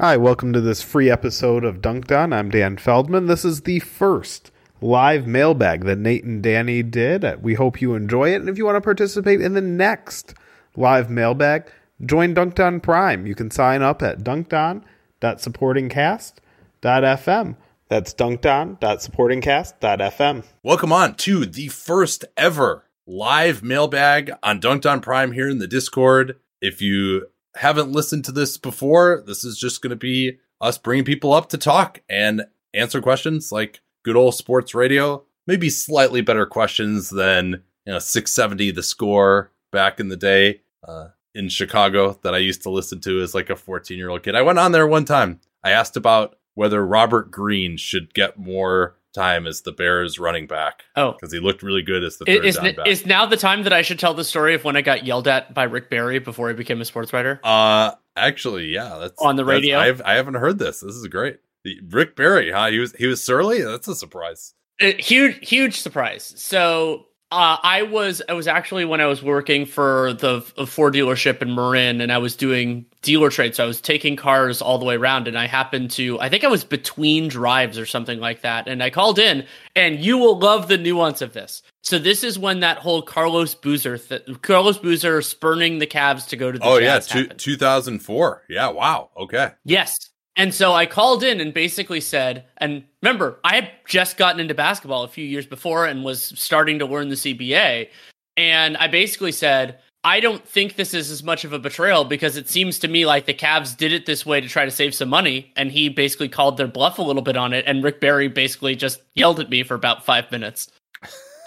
Hi, welcome to this free episode of Dunked On. I'm Dan Feldman. This is the first live mailbag that Nate and Danny did. Uh, we hope you enjoy it. And if you want to participate in the next live mailbag, join Dunked On Prime. You can sign up at dunkedon.supportingcast.fm. That's dunkedon.supportingcast.fm. Welcome on to the first ever live mailbag on Dunked On Prime here in the Discord. If you haven't listened to this before, this is just going to be us bringing people up to talk and answer questions like good old sports radio. Maybe slightly better questions than you know 670 the score back in the day uh, in Chicago that I used to listen to as like a 14 year old kid. I went on there one time. I asked about whether Robert Green should get more time as the Bears running back. Oh, because he looked really good as the third is, down back. is now the time that I should tell the story of when I got yelled at by Rick Barry before I became a sports writer? Uh, actually, yeah, that's On the radio? I've, I haven't heard this. This is great. The- Rick Barry, huh? He was he was surly. That's a surprise. Uh, huge huge surprise so uh, i was i was actually when i was working for the ford dealership in marin and i was doing dealer trade so i was taking cars all the way around and i happened to i think i was between drives or something like that and i called in and you will love the nuance of this so this is when that whole carlos boozer th- carlos boozer spurning the Cavs to go to the oh yeah, Jazz two, 2004. Yeah, wow. Okay. Yes. And so I called in and basically said, and remember, I had just gotten into basketball a few years before and was starting to learn the CBA. And I basically said, I don't think this is as much of a betrayal because it seems to me like the Cavs did it this way to try to save some money. And he basically called their bluff a little bit on it. And Rick Barry basically just yelled at me for about five minutes.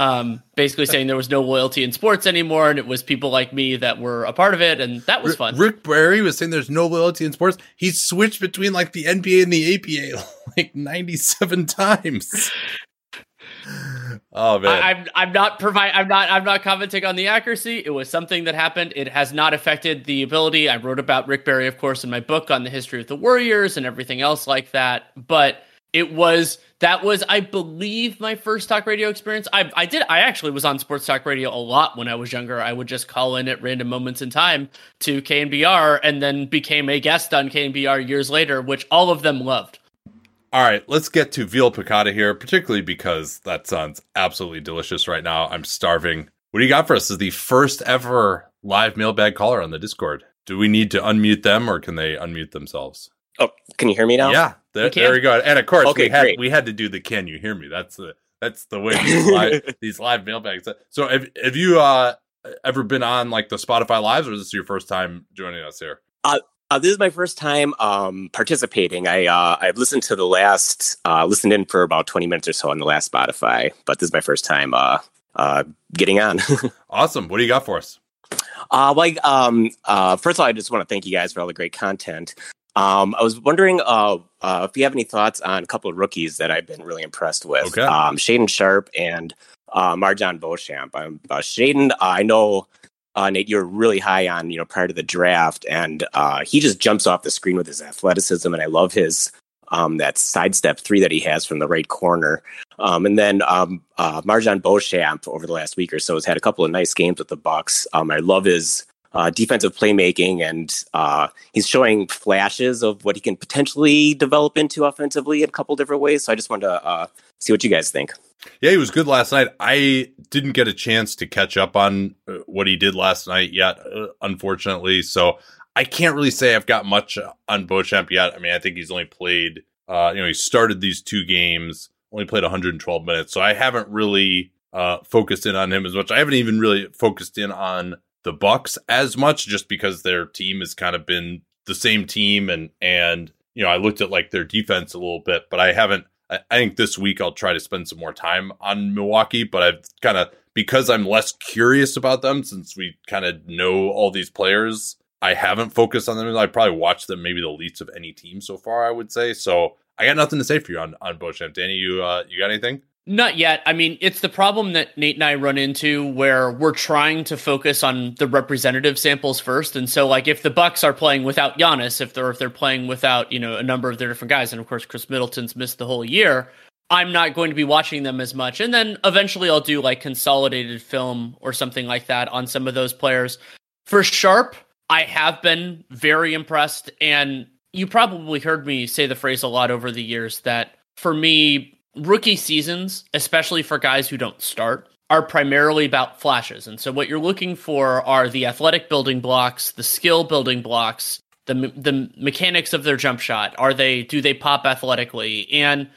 Um, basically saying there was no loyalty in sports anymore, and it was people like me that were a part of it, and that was fun. Rick Barry was saying there's no loyalty in sports. He switched between like the NBA and the ABA like 97 times. Oh man. I, I'm I'm not provide I'm not I'm not commenting on the accuracy. It was something that happened. It has not affected the ability. I wrote about Rick Barry, of course, in my book on the history of the Warriors and everything else like that. But it was that was I believe my first talk radio experience. I I did I actually was on sports talk radio a lot when I was younger. I would just call in at random moments in time to KNBR and then became a guest on KNBR years later, which all of them loved. All right, let's get to veal piccata here, particularly because that sounds absolutely delicious right now. I'm starving. What do you got for us? This is the first ever live mailbag caller on the Discord. Do we need to unmute them or can they unmute themselves? Oh, can you hear me now? Yeah, there, We can. there we go. And of course, Okay, we had great. we had to do the "Can you hear me?" That's the that's the way these live, these live mailbags. So, have, have you uh, ever been on like the Spotify lives, or is this your first time joining us here? Uh, this is my first time um, participating. I uh, I've listened to the last, uh, listened in for about twenty minutes or so on the last Spotify, but this is my first time uh, uh, getting on. Awesome. What do you got for us? Uh, like, um, uh, first of all, I just want to thank you guys for all the great content. Um, I was wondering uh, uh, if you have any thoughts on a couple of rookies that I've been really impressed with. Okay. Um, Shaedon Sharpe and uh, MarJon Beauchamp. Um, uh, Shaedon, I know uh, Nate, you're really high on you know prior to the draft, and uh, he just jumps off the screen with his athleticism, and I love his um, that sidestep three that he has from the right corner. Um, and then um, uh, MarJon Beauchamp over the last week or so has had a couple of nice games with the Bucks. Um, I love his uh, defensive playmaking, and uh, he's showing flashes of what he can potentially develop into offensively in a couple different ways. So I just wanted to uh, see what you guys think. Yeah, he was good last night. I didn't get a chance to catch up on uh, what he did last night yet, uh, unfortunately. So I can't really say I've got much on Beauchamp yet. I mean, I think he's only played Uh, you know, he started these two games, only played 112 minutes, so I haven't really uh, focused in on him as much. I haven't even really focused in on the Bucks as much, just because their team has kind of been the same team, and and you know, I looked at like their defense a little bit, but I haven't. I, I think this week I'll try to spend some more time on Milwaukee, but I've kind of because I'm less curious about them since we kind of know all these players. I haven't focused on them. I probably watched them maybe the least of any team so far. I would say so. I got nothing to say for you on on Beauchamp. Danny, you uh, you got anything? Not yet. I mean, it's the problem that Nate and I run into where we're trying to focus on the representative samples first. And so like if the Bucks are playing without Giannis, if they're if they're playing without, you know, a number of their different guys, and of course Khris Middleton's missed the whole year, I'm not going to be watching them as much. And then eventually I'll do like consolidated film or something like that on some of those players. For Sharpe, I have been very impressed. And you probably heard me say the phrase a lot over the years that for me, rookie seasons, especially for guys who don't start, are primarily about flashes. And so what you're looking for are the athletic building blocks, the skill building blocks, the the mechanics of their jump shot. Are they do they pop athletically? And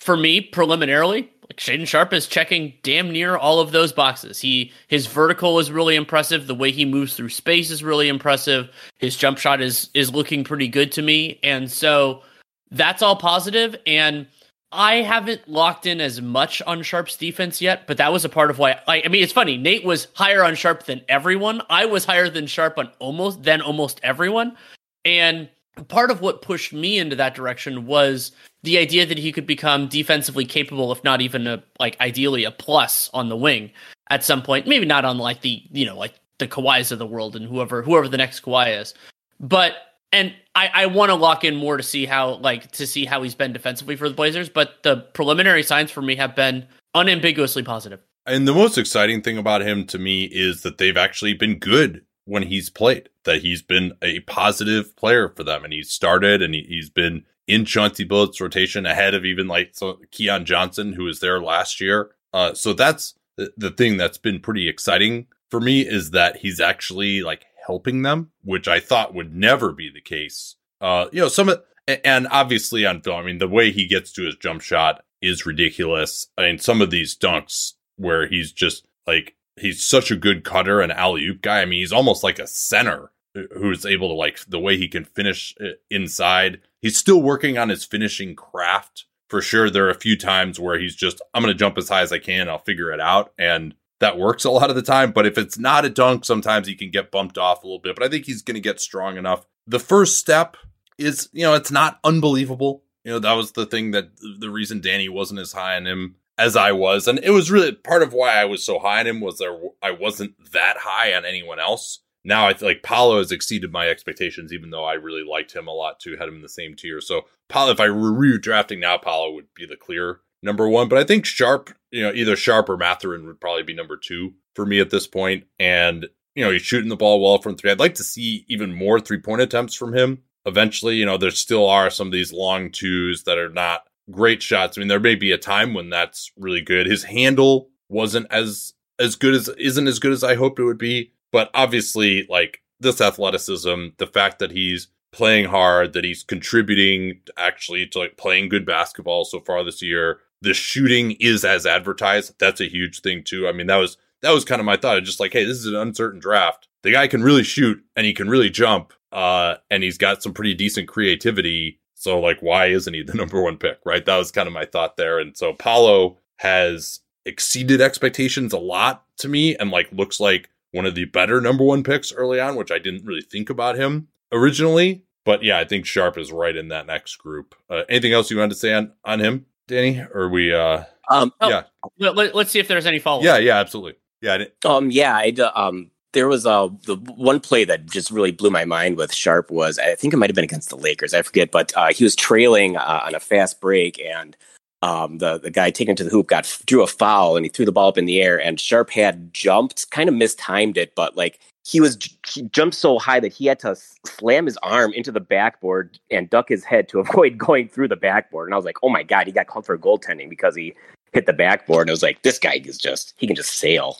for me, preliminarily, like Shaedon Sharpe is checking damn near all of those boxes. He his vertical is really impressive. The way he moves through space is really impressive. His jump shot is is looking pretty good to me, and so that's all positive. And I haven't locked in as much on Sharpe's defense yet, but that was a part of why. I, I mean, it's funny. Nate was higher on Sharpe than everyone. I was higher than Sharpe on almost than almost everyone, and part of what pushed me into that direction was the idea that he could become defensively capable, if not even a like ideally a plus on the wing at some point. Maybe not on like the you know like the Kawhis of the world and whoever whoever the next Kawhi is, but and I, I want to lock in more to see how like to see how he's been defensively for the Blazers. But the preliminary signs for me have been unambiguously positive. And the most exciting thing about him to me is that they've actually been good when he's played. That he's been a positive player for them, and he's started and he, has been in Chauncey Billups' rotation ahead of even like so Keon Johnson, who was there last year. Uh, so that's the, the thing that's been pretty exciting for me is that he's actually like helping them, which I thought would never be the case. Uh, you know, some of, and obviously on film, I mean, the way he gets to his jump shot is ridiculous. I mean, some of these dunks where he's just like, he's such a good cutter and alley oop guy. I mean, he's almost like a center who's able to like the way he can finish uh, inside. He's still working on his finishing craft for sure. There are a few times where he's just, I'm going to jump as high as I can. I'll figure it out. And that works a lot of the time. But if it's not a dunk, sometimes he can get bumped off a little bit. But I think he's going to get strong enough. The first step is, you know, it's not unbelievable. You know, that was the thing that the reason Danny wasn't as high on him as I was. And it was really part of why I was so high on him was there I wasn't that high on anyone else. Now I feel like Paolo has exceeded my expectations, even though I really liked him a lot too, had him in the same tier. So Paolo, if I were redrafting now, Paolo would be the clear number one. But I think Sharpe, you know, either Sharpe or Mathurin would probably be number two for me at this point. And, you know, he's shooting the ball well from three. I'd like to see even more three point attempts from him. Eventually, you know, there still are some of these long twos that are not great shots. I mean, there may be a time when that's really good. His handle wasn't as as good as isn't as good as I hoped it would be. But obviously, like this athleticism, the fact that he's playing hard, that he's contributing actually to like playing good basketball so far this year, the shooting is as advertised. That's a huge thing too. I mean, that was that was kind of my thought. just like, hey, this is an uncertain draft. The guy can really shoot and he can really jump. Uh, and he's got some pretty decent creativity. So like, why isn't he the number one pick? Right. That was kind of my thought there. And so Paolo has exceeded expectations a lot to me and like looks like one of the better number one picks early on, which I didn't really think about him originally. But yeah, I think Sharpe is right in that next group. Uh, anything else you wanted to say on on him? Danny? Or we uh um oh, yeah. Let, us see if there's any follow Yeah, yeah, absolutely. Yeah. um yeah, I um there was uh the one play that just really blew my mind with Sharpe was I think it might have been against the Lakers, I forget, but uh, he was trailing uh, on a fast break and um, the the guy taken to the hoop got drew a foul and he threw the ball up in the air and Sharpe had jumped, kind of mistimed it, but like he was he jumped so high that he had to slam his arm into the backboard and duck his head to avoid going through the backboard. And I was like, oh my god, he got called for goaltending because he hit the backboard. And I was like, this guy is just he can just sail.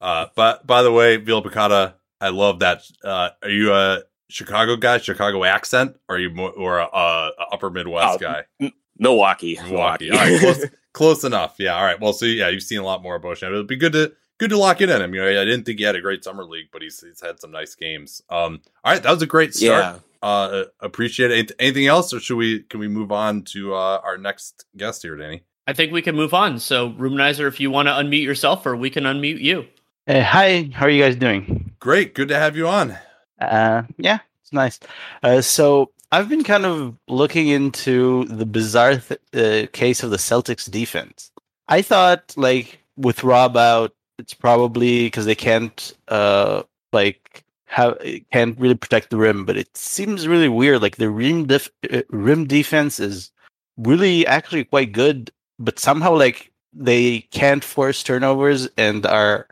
Uh, but by the way, Vilpicata, I love that. Uh, are you a Chicago guy, Chicago accent, or are you more or a, a upper Midwest uh, guy? M- Milwaukee. Milwaukee. All right, close, close enough. Yeah. All right. Well, so yeah, you've seen a lot more of Beauchamp. It'll be good to good to lock it in. I mean, I didn't think he had a great summer league, but he's he's had some nice games. Um. All right, that was a great start. Yeah. Uh, appreciate it. Anything else, or should we can we move on to uh, our next guest here, Danny? I think we can move on. So, Roomanizer, if you want to unmute yourself, or we can unmute you. Uh, hi, how are you guys doing? Great, good to have you on. Uh, yeah, it's nice. Uh, so I've been kind of looking into the bizarre th- uh, case of the Celtics defense. I thought, like, with Rob out, it's probably because they can't, uh, like, have can't really protect the rim. But it seems really weird. Like the rim def- uh, rim defense is really actually quite good but somehow like they can't force turnovers and are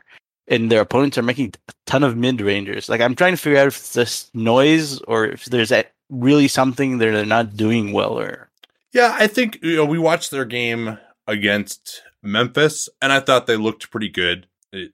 and their opponents are making a ton of mid rangers. Like I'm trying to figure out if it's just noise or if there's a, really something that they're not doing well. Or yeah, I think you know we watched their game against Memphis, and I thought they looked pretty good.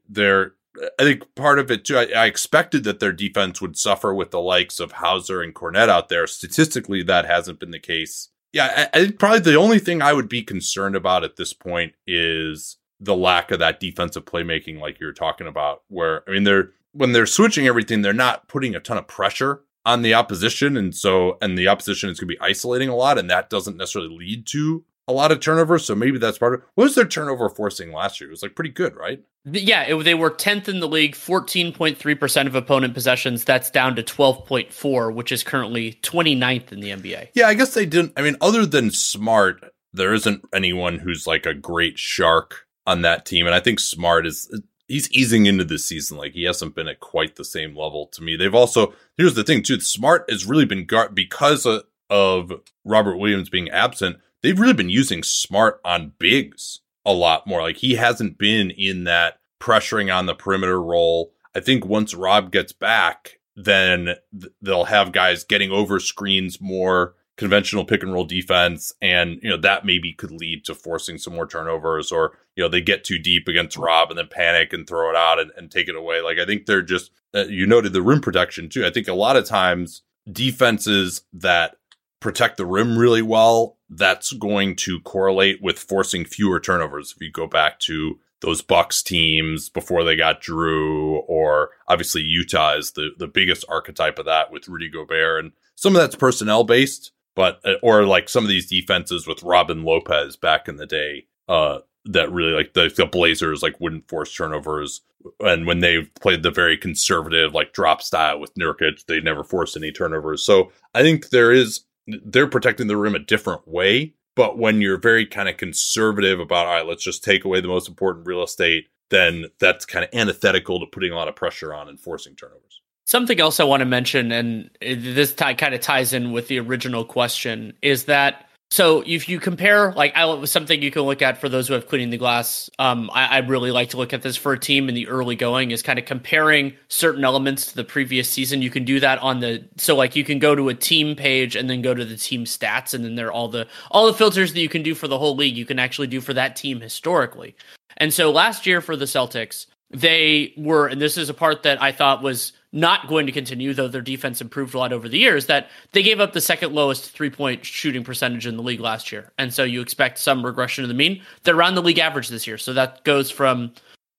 They're I think part of it too. I, I, expected that their defense would suffer with the likes of Hauser and Kornet out there. Statistically, that hasn't been the case yeah, I, I, probably the only thing I would be concerned about at this point is the lack of that defensive playmaking, like you're talking about. Where I mean, they're when they're switching everything, they're not putting a ton of pressure on the opposition, and so and the opposition is going to be isolating a lot, and that doesn't necessarily lead to a lot of turnovers. So maybe that's part of what was their turnover forcing last year? It was like pretty good, right? Yeah, it, they were 10th in the league, 14.3% of opponent possessions. That's down to 12.4, which is currently 29th in the NBA. Yeah, I guess they didn't. I mean, other than Smart, there isn't anyone who's like a great shark on that team. And I think Smart is, he's easing into this season. Like he hasn't been at quite the same level to me. They've also, here's the thing too Smart has really been, guard because of, of Robert Williams being absent, they've really been using Smart on bigs a lot more. Like he hasn't been in that pressuring on the perimeter role. I think once Rob gets back, then th- they'll have guys getting over screens more conventional pick and roll defense and you know that maybe could lead to forcing some more turnovers or you know they get too deep against rob and then panic and throw it out and, and take it away like i think they're just uh, you noted the rim protection too i think a lot of times defenses that protect the rim really well, that's going to correlate with forcing fewer turnovers. If you go back to those Bucks teams before they got drew or obviously Utah is the the biggest archetype of that with Rudy Gobert, and some of that's personnel based, but uh, or like some of these defenses with Robin Lopez back in the day, uh, that really like the, the Blazers like wouldn't force turnovers, and when they played the very conservative like drop style with Nurkic, they never forced any turnovers. So I think there is they're protecting the rim a different way. But when you're very kind of conservative about, all right, let's just take away the most important real estate, then that's kind of antithetical to putting a lot of pressure on and forcing turnovers. Something else I want to mention, and this t- kind of ties in with the original question, is that so if you compare, like, I something you can look at for those who have cleaning the glass. Um, I, I really like to look at this for a team in the early going is kind of comparing certain elements to the previous season. You can do that on the so like you can go to a team page and then go to the team stats, and then there are all the all the filters that you can do for the whole league. You can actually do for that team historically. And so last year for the Celtics, they were, and this is a part that I thought was not going to continue, though their defense improved a lot over the years, that they gave up the second lowest three point shooting percentage in the league last year. And so you expect some regression to the mean. They're around the league average this year. So that goes from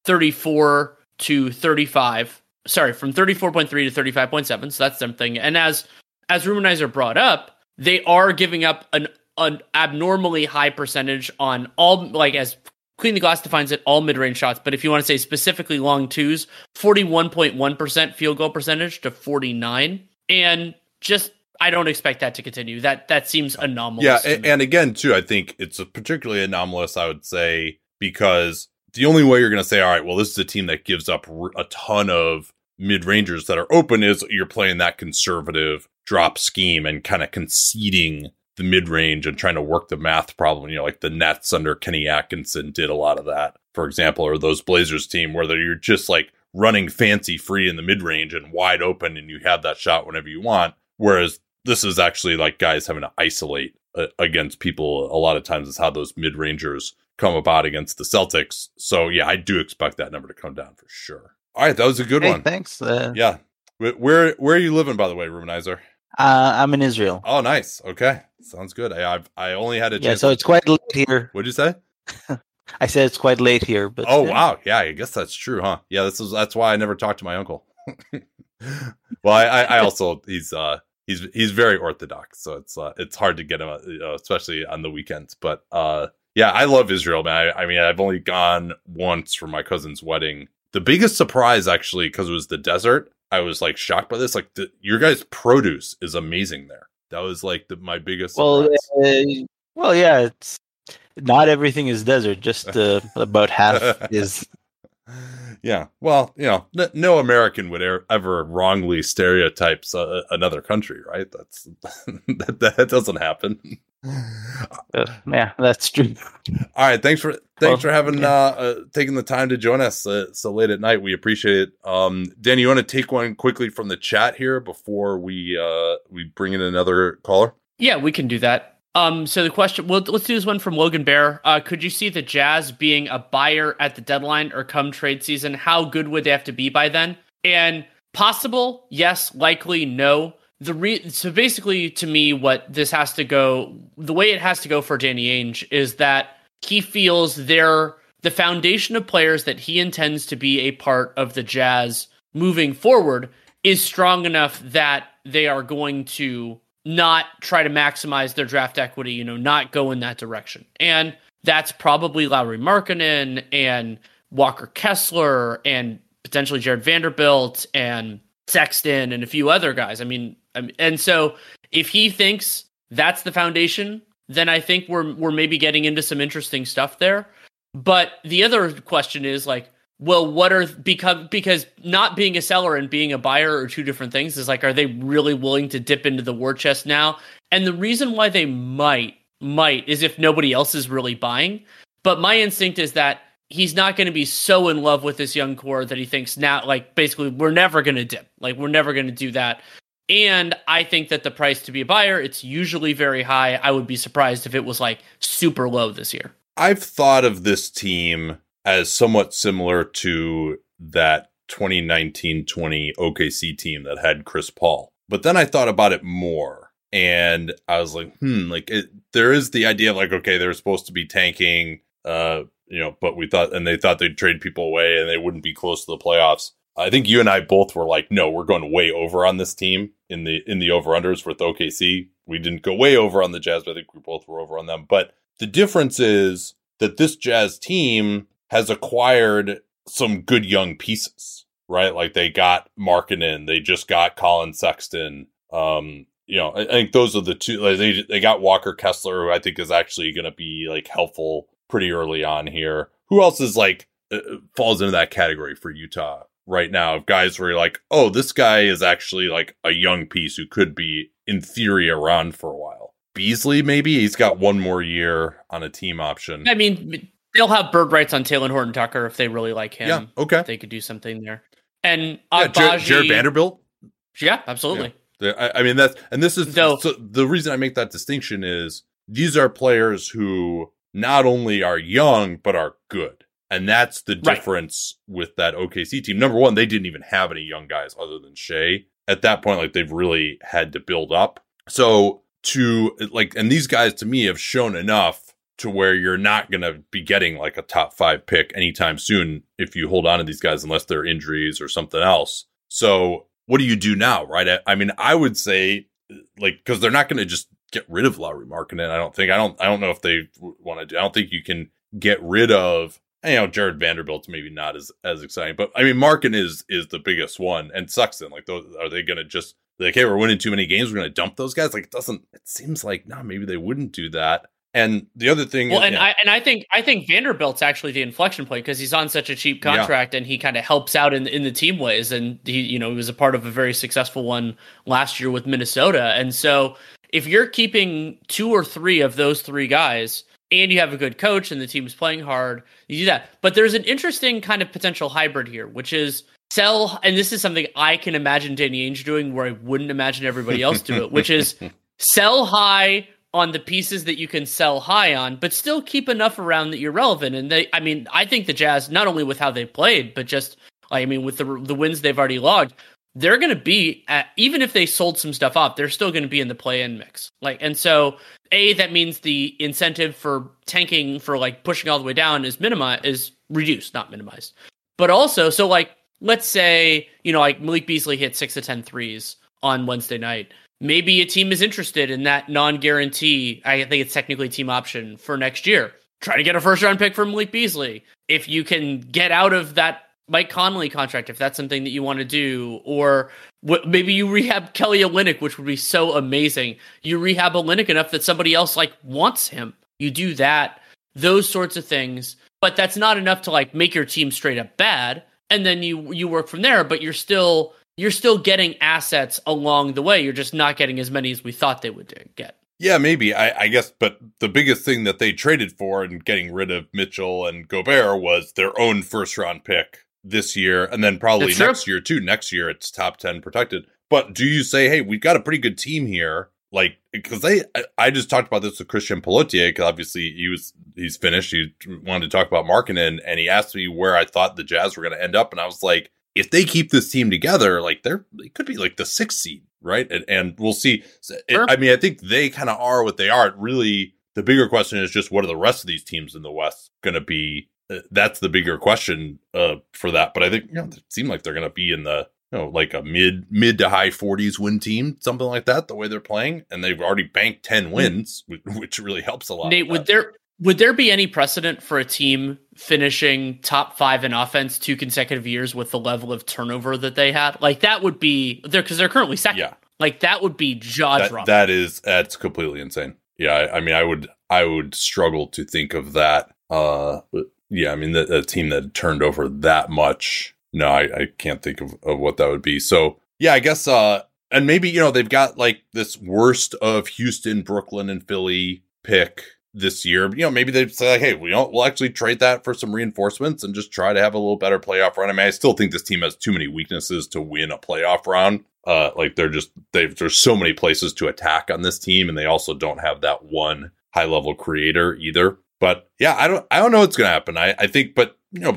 34 to 35. Sorry, from 34.3 to 35.7. So that's something. And as as Rumanizer brought up, they are giving up an an abnormally high percentage on all like as Clean the Glass defines it all mid range shots, but if you want to say specifically long twos, 41.1% field goal percentage to 49. And just I don't expect that to continue. That that seems anomalous. Yeah, and, and, again, too, I think it's particularly anomalous. I would say because the only way you're going to say, all right, well, this is a team that gives up a ton of mid rangers that are open is you're playing that conservative drop scheme and kind of conceding the mid range and trying to work the math problem. You know, like the Nets under Kenny Atkinson did a lot of that, for example, or those Blazers team where you're just like running fancy free in the mid range and wide open and you have that shot whenever you want. Whereas this is actually like guys having to isolate uh, against people. A lot of times is how those mid rangers come about against the Celtics. So yeah, I do expect that number to come down for sure. All right, that was a good hey, one. Thanks. Uh, yeah. Where where are you living, by the way, Rumanizer? Uh, I'm in Israel. Oh, nice. Okay, sounds good. I I've, I only had a Yeah, chance. so it's quite late here. What'd you say? I said it's quite late here, but Oh yeah. wow, yeah, I guess that's true, huh? Yeah, this is that's why I never talked to my uncle. well, I, I, I also he's uh he's he's very orthodox, so it's uh, it's hard to get him, uh, you know, especially on the weekends. But uh, yeah, I love Israel, man. I, I mean, I've only gone once for my cousin's wedding. The biggest surprise, actually, because it was the desert, I was like shocked by this. Like, the, your guys' produce is amazing there. That was like the, my biggest. Well, uh, well, yeah. It's not everything is desert. Just uh, about half is. yeah. Well, you know, n- no American would er- ever wrongly stereotypes uh, another country, right? That's that, that doesn't happen. Uh, yeah, that's true. All right, thanks for thanks Well, for having okay. uh, uh taking the time to join us uh, so late at night. We appreciate it. Um, Danny, you want to take one quickly from the chat here before we uh we bring in another caller? Yeah, we can do that. Um, so the question, well, let's do this one from Logan Bear. Uh, could you see the Jazz being a buyer at the deadline or come trade season? How good would they have to be by then? And possible, yes. Likely, no. The re- so basically, to me, what this has to go, the way it has to go for Danny Ainge is that he feels they're the foundation of players that he intends to be a part of the Jazz moving forward is strong enough that they are going to not try to maximize their draft equity, you know, not go in that direction. And that's probably Lauri Markkanen and Walker Kessler and potentially Jarred Vanderbilt and Sexton and a few other guys. I mean, I mean and so if he thinks that's the foundation, then I think we're we're maybe getting into some interesting stuff there. But the other question is like, well, what are because because not being a seller and being a buyer are two different things. Is like, are they really willing to dip into the war chest now? And the reason why they might might is if nobody else is really buying. But my instinct is that he's not going to be so in love with this young core that he thinks now, like basically, we're never going to dip. Like we're never going to do that. And I think that the price to be a buyer, it's usually very high. I would be surprised if it was like super low this year. I've thought of this team as somewhat similar to that 2019-20 OKC team that had Chris Paul. But then I thought about it more and I was like, hmm, like it, there is the idea of like, okay, they're supposed to be tanking, uh, you know, but we thought, and they thought they'd trade people away and they wouldn't be close to the playoffs. I think you and I both were like, no, we're going way over on this team in the in the over unders with OKC. We didn't go way over on the Jazz, but I think we both were over on them. But the difference is that this Jazz team has acquired some good young pieces, right? Like they got Markkanen, they just got Collin Sexton. Um, you know, I, I think those are the two. Like they they got Walker Kessler, who I think is actually going to be like helpful pretty early on here. Who else is like uh, falls into that category for Utah right now of guys where you're like, oh, this guy is actually like a young piece who could be in theory around for a while. Beasley, maybe he's got one more year on a team option. I mean, they'll have bird rights on Talen Horton Tucker if they really like him. Yeah, okay. They could do something there. And Yeah, Jarred, Jarred Vanderbilt. Yeah, absolutely. The- I, I mean that's and this is So- so the reason I make that distinction is these are players who not only are young but are good, and that's the Right. difference with that OKC team. Number one, they didn't even have any young guys other than Shai at that point. Like they've really had to build up. So to like, and these guys to me have shown enough to where you're not going to be getting like a top five pick anytime soon if you hold on to these guys unless they're injuries or something else. So what do you do now, right? I, I mean, I would say like because they're not going to just get rid of Lauri Markkanen. I don't think. I don't. I don't know if they want to do. I don't think you can get rid of. You know, Jarred Vanderbilt's maybe not as as exciting, but I mean, Markin is is the biggest one, and Sexton. Like, those are they going to just like, hey, we're winning too many games, we're going to dump those guys? Like, it doesn't. It seems like no, maybe they wouldn't do that. And the other thing, Well, and yeah. I and I think I think Vanderbilt's actually the inflection point because he's on such a cheap Yeah. contract and he kind of helps out in in the team ways and he you know he was a part of a very successful one last year with Minnesota and so if you're keeping two or three of those three guys and you have a good coach and the team's playing hard you do that but there's an interesting kind of potential hybrid here which is sell and this is something I can imagine Danny Ainge doing where I wouldn't imagine everybody else do it which is sell high on the pieces that you can sell high on, but still keep enough around that you're relevant. And they, I mean, I think the Jazz, not only with how they played, but just, I mean, with the the wins they've already logged, they're going to be at, even if they sold some stuff off, they're still going to be in the play-in mix. Like, and so a that means the incentive for tanking for like pushing all the way down is minimized, is reduced, not minimized. But also, so like, let's say you know like Malik Beasley hit six to ten threes on Wednesday night. Maybe a team is interested in that non-guarantee. I think it's technically team option for next year. Try to get a first round pick for Malik Beasley. If you can get out of that Mike Conley contract if that's something that you want to do, or maybe you rehab Kelly Olynyk, which would be so amazing. You rehab Olynyk enough that somebody else like wants him. You do that, those sorts of things, but that's not enough to like make your team straight up bad. And then you you work from there, but you're still you're still getting assets along the way. You're just not getting as many as we thought they would get. Yeah, maybe. I, I, guess, but the biggest thing that they traded for and getting rid of Mitchell and Gobert was their own first round pick this year, and then probably next year too. Next year, it's top ten protected. But do you say, hey, we've got a pretty good team here? Like, because they, I, I, just talked about this with Christian Pelotier, because obviously he was, he's finished. He wanted to talk about Markkanen, and he asked me where I thought the Jazz were going to end up. And I was like, if they keep this team together, like they're, they could be like the sixth seed, right? And, and we'll see. Sure. I mean, I think they kind of are what they are. It really, the bigger question is just what are the rest of these teams in the West going to be that's the bigger question uh, for that. But I think you know it seemed like they're going to be in the you know like a mid mid to high 40s win team, something like that. The way they're playing, and they've already banked 10 hmm. wins, which really helps a lot. Nate, would there would there be any precedent for a team finishing top five in offense two consecutive years with the level of turnover that they had? Like that would be there because they're currently second. Yeah. Like that would be jaw dropping. That, that is that's completely insane. Yeah, I, I, mean, I would I would struggle to think of that. Uh, yeah, I mean, the, team that turned over that much. No, I, I can't think of, of what that would be. So yeah, I guess, uh, and maybe, you know, they've got like this worst of Houston, Brooklyn, and Philly pick this year. You know, maybe they say like, hey, we don't, we'll actually trade that for some reinforcements and just try to have a little better playoff run. I mean, I still think this team has too many weaknesses to win a playoff round. Uh, like they're just they've there's so many places to attack on this team, and they also don't have that one high level creator either. But yeah, I don't I don't know what's gonna happen. I, I think, but you know,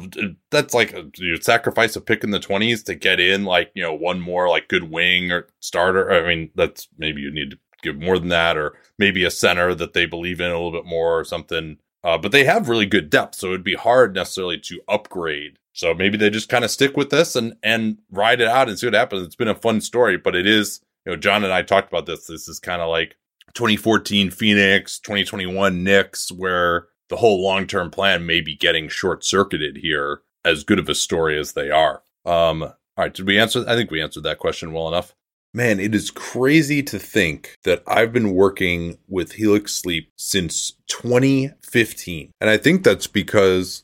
that's like you sacrifice a pick in the twenties to get in like you know one more like good wing or starter. I mean, that's maybe you need to give more than that, or maybe a center that they believe in a little bit more or something. Uh, but they have really good depth, so it'd be hard necessarily to upgrade. So maybe they just kind of stick with this and and ride it out and see what happens. It's been a fun story, but it is you know John and I talked about this. This is kind of like 2014 Phoenix, 2021 Knicks, where the whole long term plan may be getting short circuited here, as good of a story as they are. Um, all right, did we answer? I think we answered that question well enough. Man, it is crazy to think that I've been working with Helix Sleep since 2015. And I think that's because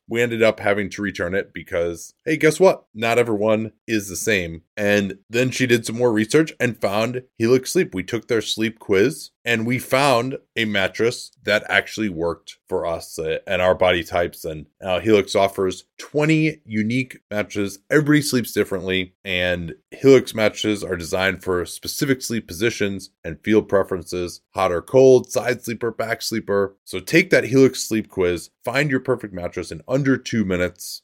we ended up having to return it because, hey, guess what? Not everyone is the same. And then she did some more research and found Helix Sleep. We took their sleep quiz and we found a mattress that actually worked for us uh, and our body types. And uh, Helix offers 20 unique mattresses. Everybody sleeps differently, and Helix mattresses are designed for specific sleep positions and field preferences hot or cold, side sleeper, back sleeper. So take that Helix sleep quiz, find your perfect mattress in under two minutes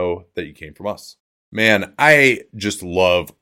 that you came from us. Man, I just love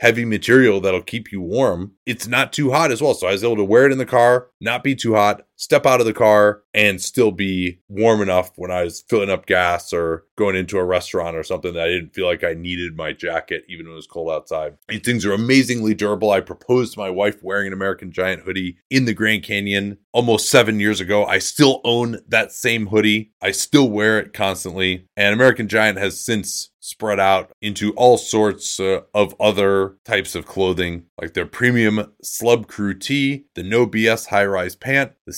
heavy material that'll keep you warm. It's not too hot as well. So I was able to wear it in the car, not be too hot, step out of the car, and still be warm enough when I was filling up gas or going into a restaurant or something that I didn't feel like I needed my jacket even when it was cold outside. These things are amazingly durable. I proposed to my wife wearing an American Giant hoodie in the Grand Canyon almost seven years ago. I still own that same hoodie. I still wear it constantly. And American Giant has since spread out into all sorts uh, of other types of clothing, like their premium Slub Crew tee, the No BS high rise pant, the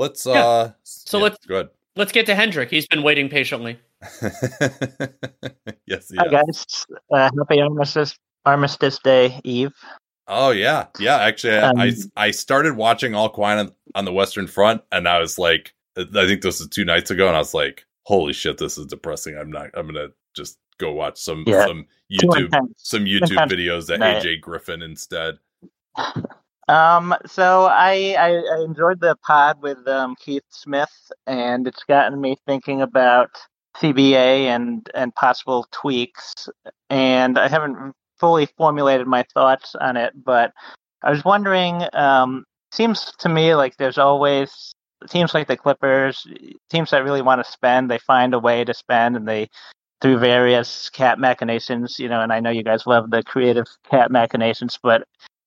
Let's, Yeah. uh, So yeah, let's- go ahead. Let's get to Hendrik. He's been waiting patiently. yes, Hi yeah. guys, uh, happy Armistice Armistice Day Eve. Oh yeah, yeah. Actually, I I, Um, I started watching All Quiet on, on the Western Front, and I was like, I think this was two nights ago, and I was like, holy shit, this is depressing. I'm not. I'm gonna just go watch some Yeah. some YouTube some YouTube videos that. AJ Griffin instead. Um, so I, I I enjoyed the pod with um, Keith Smith, and it's gotten me thinking about CBA and and possible tweaks. And I haven't fully formulated my thoughts on it, but I was wondering. Um, seems to me like there's always teams like the Clippers, teams that really want to spend, they find a way to spend, and they through various cap machinations, you know. And I know you guys love the creative cap machinations, but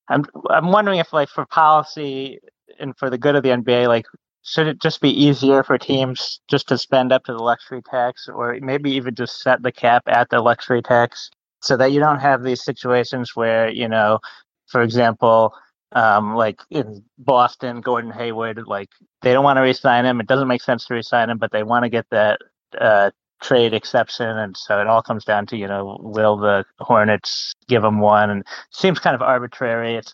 I'm I'm wondering if like for policy and for the good of the NBA, like should it just be easier for teams just to spend up to the luxury tax, or maybe even just set the cap at the luxury tax, so that you don't have these situations where you know, for example, um, like in Boston, Gordon Hayward, like they don't want to resign him. It doesn't make sense to resign him, but they want to get that uh, trade exception, and so it all comes down to you know, will the Hornets give him one? And seems kind of arbitrary. It's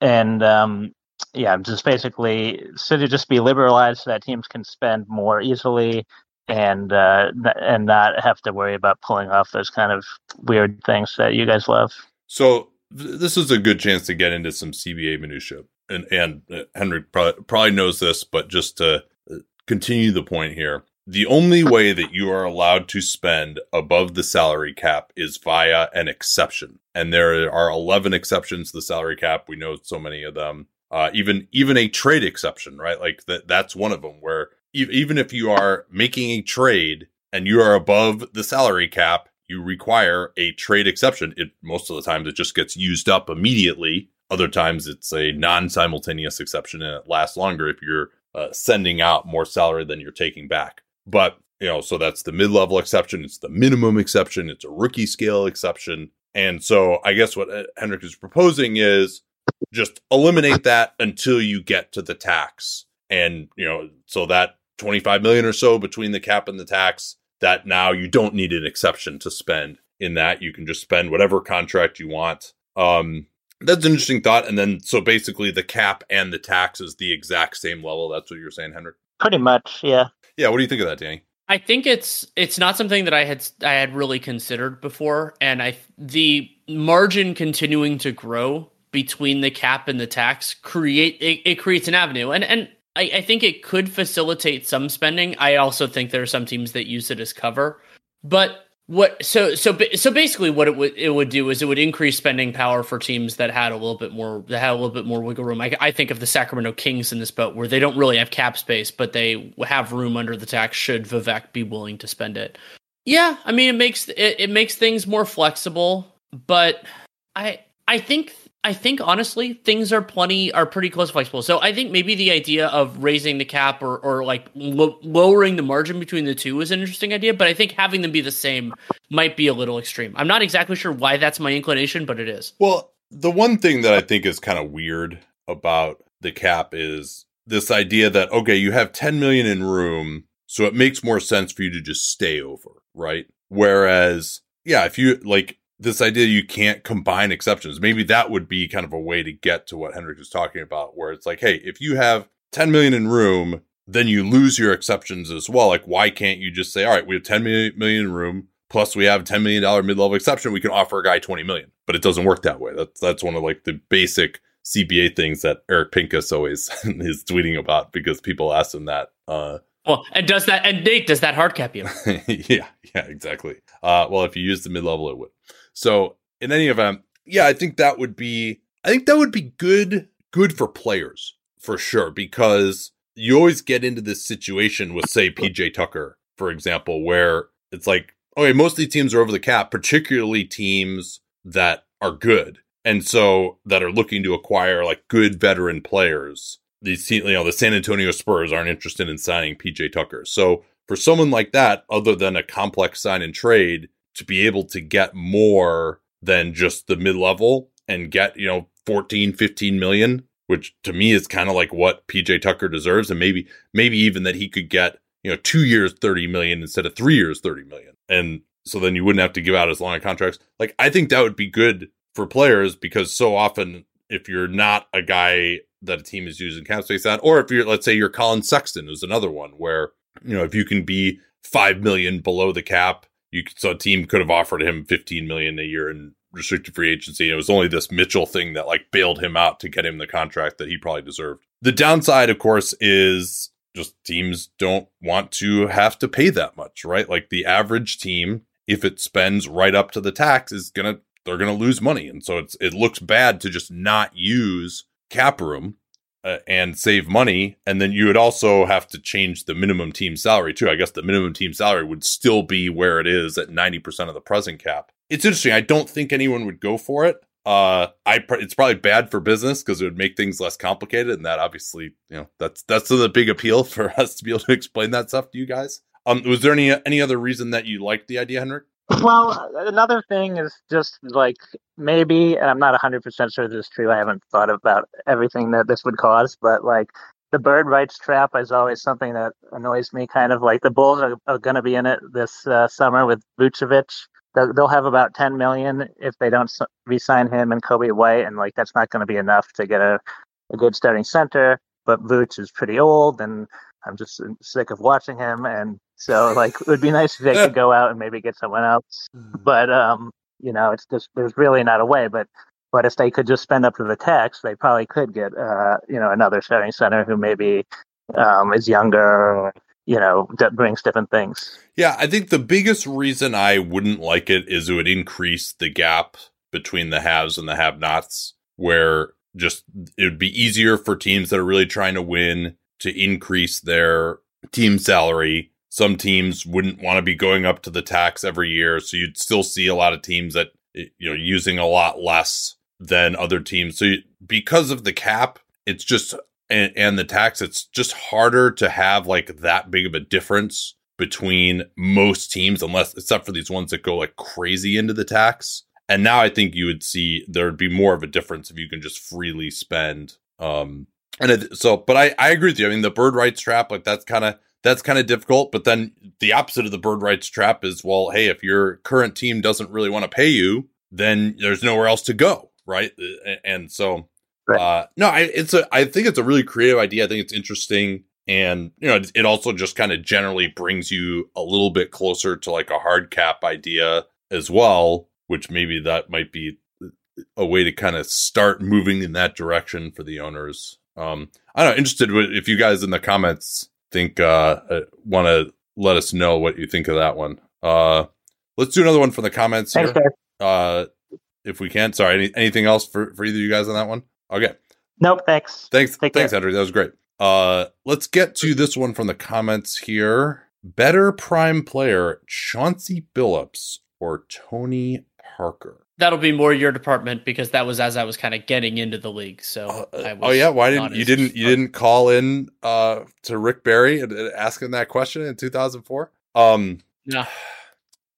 and um, yeah, just basically should it just be liberalized so that teams can spend more easily and uh, and not have to worry about pulling off those kind of weird things that you guys love. So this is a good chance to get into some CBA minutia, and and uh, Henry probably, probably knows this, but just to uh, continue the point here, the only way that you are allowed to spend above the salary cap is via an exception, and there are eleven exceptions to the salary cap. We know so many of them. Uh, even even a trade exception, right? Like that that's one of them where e- even if you are making a trade and you are above the salary cap, you require a trade exception. It most of the times it just gets used up immediately. Other times it's a non-simultaneous exception and it lasts longer if you're uh, sending out more salary than you're taking back. But you know, so that's the mid-level exception. It's the minimum exception. It's a rookie scale exception. And so I guess what uh, Henrik is proposing is just eliminate that until you get to the tax. And you know, so that 25 million or so between the cap and the tax that now you don't need an exception to spend in that you can just spend whatever contract you want um that's an interesting thought and then so basically the cap and the tax is the exact same level that's what you're saying henrik Pretty much, yeah. Yeah what do you think of that danny? I think it's it's not something that I had I had really considered before, and I the margin continuing to grow between the cap and the tax create it, it creates an avenue and and I, I think it could facilitate some spending. I also think there are some teams that use it as cover but what so so so basically what it would it would do is it would increase spending power for teams that had a little bit more that had a little bit more wiggle room. I, I think of the Sacramento Kings in this boat where they don't really have cap space, but they have room under the tax should Vivek be willing to spend it. Yeah, I mean it makes it, it makes things more flexible, but I I think I think honestly things are plenty are pretty close to flexible. So I think maybe the idea of raising the cap or or like lo- lowering the margin between the two is an interesting idea, but I think having them be the same might be a little extreme. I'm not exactly sure why that's my inclination, but it is. Well, the one thing that I think is kind of weird about the cap is this idea that okay, you have 10 million in room, so it makes more sense for you to just stay over, right? Whereas yeah, if you like this idea you can't combine exceptions. Maybe that would be kind of a way to get to what Henrik was talking about, where it's like, hey, if you have 10 million in room, then you lose your exceptions as well. Like, why can't you just say, all right, we have 10 million in room, plus we have a $10 million mid-level exception, we can offer a guy 20 million. But it doesn't work that way. That's that's one of like the basic CBA things that Eric Pincus always is tweeting about because people ask him that. Uh, well, and does that and Nate does that hard cap you? yeah, yeah, exactly. Uh, well, if you use the mid level, it would. So in any event, yeah, I think that would be I think that would be good good for players for sure because you always get into this situation with say PJ Tucker, for example, where it's like, okay, most of these teams are over the cap, particularly teams that are good. And so that are looking to acquire like good veteran players. These you know, the San Antonio Spurs aren't interested in signing PJ Tucker. So for someone like that, other than a complex sign and trade, to be able to get more than just the mid level and get, you know, 14, 15 million, which to me is kind of like what PJ Tucker deserves. And maybe, maybe even that he could get, you know, two years, 30 million instead of three years, 30 million. And so then you wouldn't have to give out as long of contracts. Like, I think that would be good for players because so often, if you're not a guy that a team is using cap space at, or if you're, let's say you're Collin Sexton, who's another one where, you know, if you can be 5 million below the cap you so a team could have offered him 15 million a year in restricted free agency. And it was only this Mitchell thing that like bailed him out to get him the contract that he probably deserved. The downside, of course, is just teams don't want to have to pay that much, right? Like the average team, if it spends right up to the tax, is gonna they're gonna lose money, and so it's it looks bad to just not use cap room uh, and save money. And then you would also have to change the minimum team salary too. I guess the minimum team salary would still be where it is at 90% of the present cap. It's interesting. I don't think anyone would go for it. Uh, I pr- it's probably bad for business because it would make things less complicated, and that obviously, you know, that's that's the big appeal for us to be able to explain that stuff to you guys. Um, was there any any other reason that you liked the idea, Henrik? Well, another thing is just like maybe, and I'm not 100% sure this is true. I haven't thought about everything that this would cause, but like the bird rights trap is always something that annoys me. Kind of like the Bulls are, are going to be in it this uh, summer with Vucevic. They'll, they'll have about 10 million if they don't re-sign him and Coby White, and like that's not going to be enough to get a, a good starting center. But Vooch is pretty old, and I'm just sick of watching him, and so like it would be nice if they could go out and maybe get someone else. Hmm. But um, you know, it's just there's really not a way. But but if they could just spend up to the tax, they probably could get uh, you know, another starting center who maybe um is younger you know, that brings different things. Yeah, I think the biggest reason I wouldn't like it is it would increase the gap between the haves and the have nots, where just it would be easier for teams that are really trying to win to increase their team salary. Some teams wouldn't want to be going up to the tax every year, so you'd still see a lot of teams that you know using a lot less than other teams. So you, because of the cap, it's just and, and the tax, it's just harder to have like that big of a difference between most teams, unless except for these ones that go like crazy into the tax. And now I think you would see there would be more of a difference if you can just freely spend um, and it, so, but I, I agree with you. I mean, the bird rights trap, like that's kind of, that's kind of difficult. But then the opposite of the bird rights trap is, well, hey, if your current team doesn't really want to pay you, then there's nowhere else to go. Right. And so, uh, no, I, it's a, I think it's a really creative idea. I think it's interesting. And, you know, it also just kind of generally brings you a little bit closer to like a hard cap idea as well, which maybe that might be a way to kind of start moving in that direction for the owners. Um, I don't know. Interested if you guys in the comments think uh, uh want to let us know what you think of that one. Uh, let's do another one from the comments here. Uh, if we can. Sorry. Any, anything else for for either of you guys on that one? Okay. Nope, thanks. Thanks. Take thanks, care. Henry. That was great. Uh, let's get to this one from the comments here. Better prime player, Chauncey Billups or Tony Parker? That'll be more your department because that was as I was kind of getting into the league. So Uh, I oh yeah, why didn't you didn't you didn't call in uh to Rick Barry and, and ask him that question in 2004? Um No.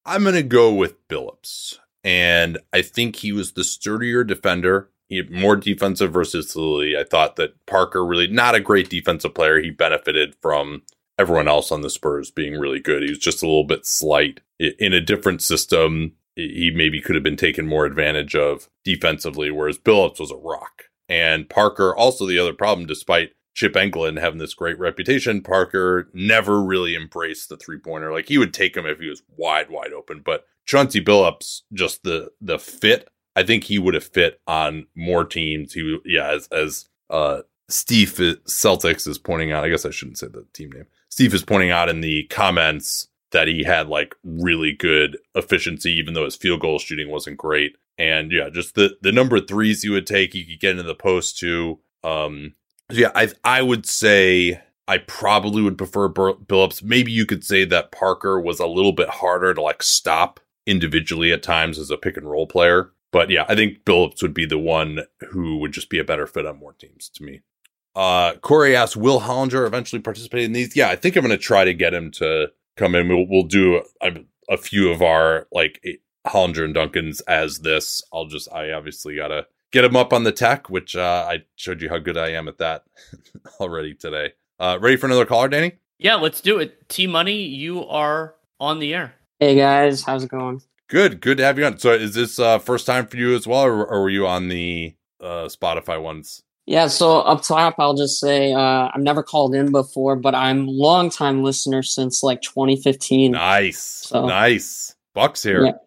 I'm going to go with Billups. And I think he was the sturdier defender. He more defensive versatility. I thought that Parker really not a great defensive player. He benefited from everyone else on the Spurs being really good. He was just a little bit slight in a different system. He maybe could have been taken more advantage of defensively, whereas Billups was a rock. And Parker, also the other problem, despite Chip Engelland having this great reputation, Parker never really embraced the three pointer. Like he would take him if he was wide, wide open. But Chauncey Billups, just the the fit, I think he would have fit on more teams. He, yeah, as as uh, Steve Celtics is pointing out. I guess I shouldn't say the team name. Steve is pointing out in the comments that he had like really good efficiency, even though his field goal shooting wasn't great. And yeah, just the the number of threes he would take, you could get into the post too. Um, yeah, I I would say I probably would prefer Billups. Maybe you could say that Parker was a little bit harder to like stop individually at times as a pick and roll player. But yeah, I think Billups would be the one who would just be a better fit on more teams to me. Uh, Corey asks, will Hollinger eventually participate in these? Yeah, I think I'm going to try to get him to come in. We'll, we'll do a, a few of our like eh, Hollinger and Duncan's as this. I'll just, I obviously got to get him up on the tech, which uh, I showed you how good I am at that already today. Uh, ready for another caller, Danny? Yeah, let's do it. T Money, you are on the air. Hey guys, how's it going? Good, good to have you on. So, is this uh, first time for you as well, or, or were you on the uh, Spotify ones? Yeah, so up top, I'll just say uh, I've never called in before, but I'm long time listener since like 2015. Nice, So- nice. Bucks here. Yeah.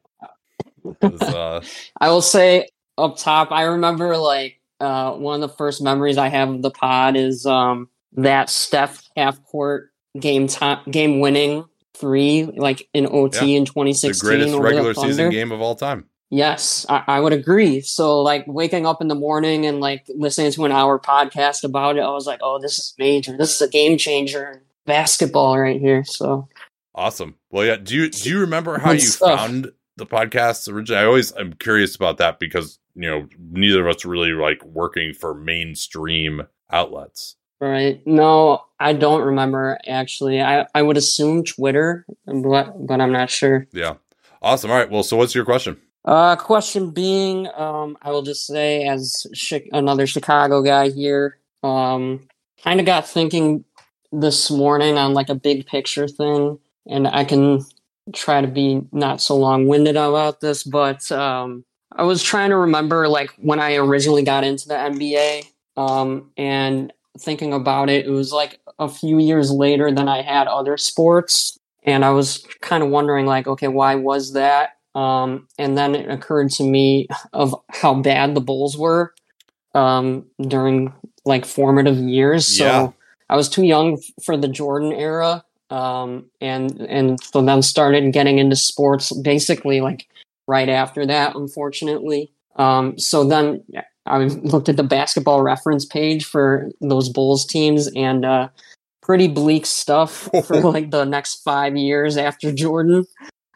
Uh, I will say up top, I remember like uh, one of the first memories I have of the pod is um, that Steph half court game time game winning three like in OT in the 2016 greatest regular the season game of all time. Yes, I, I would agree. So, like, waking up in the morning and like listening to an hour podcast about it, I was like, "Oh, this is major. This is a game changer in basketball right here." So, Awesome. Well, yeah. Do you do you remember how Good you stuff. found the podcast originally? I always I'm curious about that because you know neither of us really like working for mainstream outlets. right? No, I don't remember actually. I I would assume Twitter, but but I'm not sure. Yeah. Awesome. All right. Well, so what's your question? Uh, question being, um, I will just say, as chi- another Chicago guy here, um, kind of got thinking this morning on like a big picture thing, and I can try to be not so long winded about this, but um, I was trying to remember like when I originally got into the NBA, um, and thinking about it, it was like a few years later than I had other sports, and I was kind of wondering like, okay, why was that? Um, and then it occurred to me of how bad the Bulls were um, during like formative years. So Yeah. I was too young for the Jordan era, um, and and so then started getting into sports basically like right after that. Unfortunately, um, so then I looked at the basketball reference page for those Bulls teams and uh, pretty bleak stuff for like the next five years after Jordan.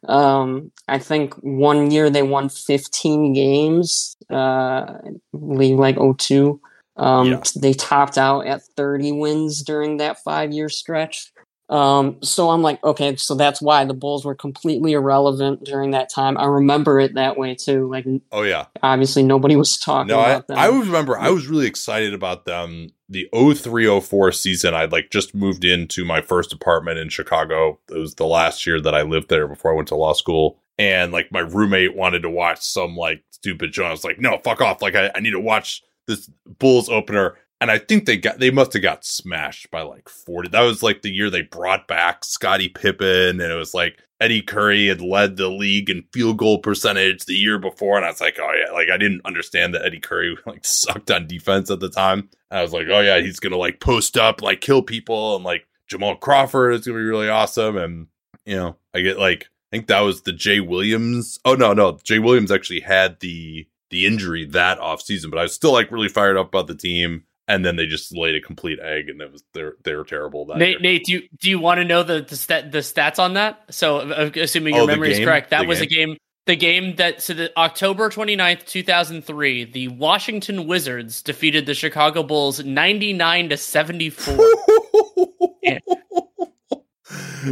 Um, I think one year they won 15 games, uh, league like 02. Um, Yeah. they topped out at 30 wins during that five year stretch. Um, so I'm like, okay, so that's why the Bulls were completely irrelevant during that time. I remember it that way too. Like, Oh yeah. obviously nobody was talking No, I, them. I remember I was really excited about them the 0304 season. I'd like just moved into my first apartment in Chicago. It was the last year that I lived there before I went to law school. And like my roommate wanted to watch some like stupid show. I was like, no, fuck off. Like I, I need to watch this Bulls opener. And I think they got they must have got smashed by like 40. That was like the year they brought back Scottie Pippen and it was like Eddie Curry had led the league in field goal percentage the year before, and I was like, oh yeah, like I didn't understand that Eddie Curry like sucked on defense at the time. I was like, oh yeah, he's gonna like post up, like kill people, and like Jamal Crawford is gonna be really awesome, and you know, I get like I think that was the Jay Williams. Oh no, no, Jay Williams actually had the the injury that off season, but I was still like really fired up about the team and then they just laid a complete egg, and it was they're they were terrible. That Nate, year. Nate, do you do you want to know the the, stat, the stats on that? So, uh, assuming your Oh, memory is correct, that The was a game. The game that so the October 29th, 2003, the Washington Wizards defeated the Chicago Bulls 99 to 74.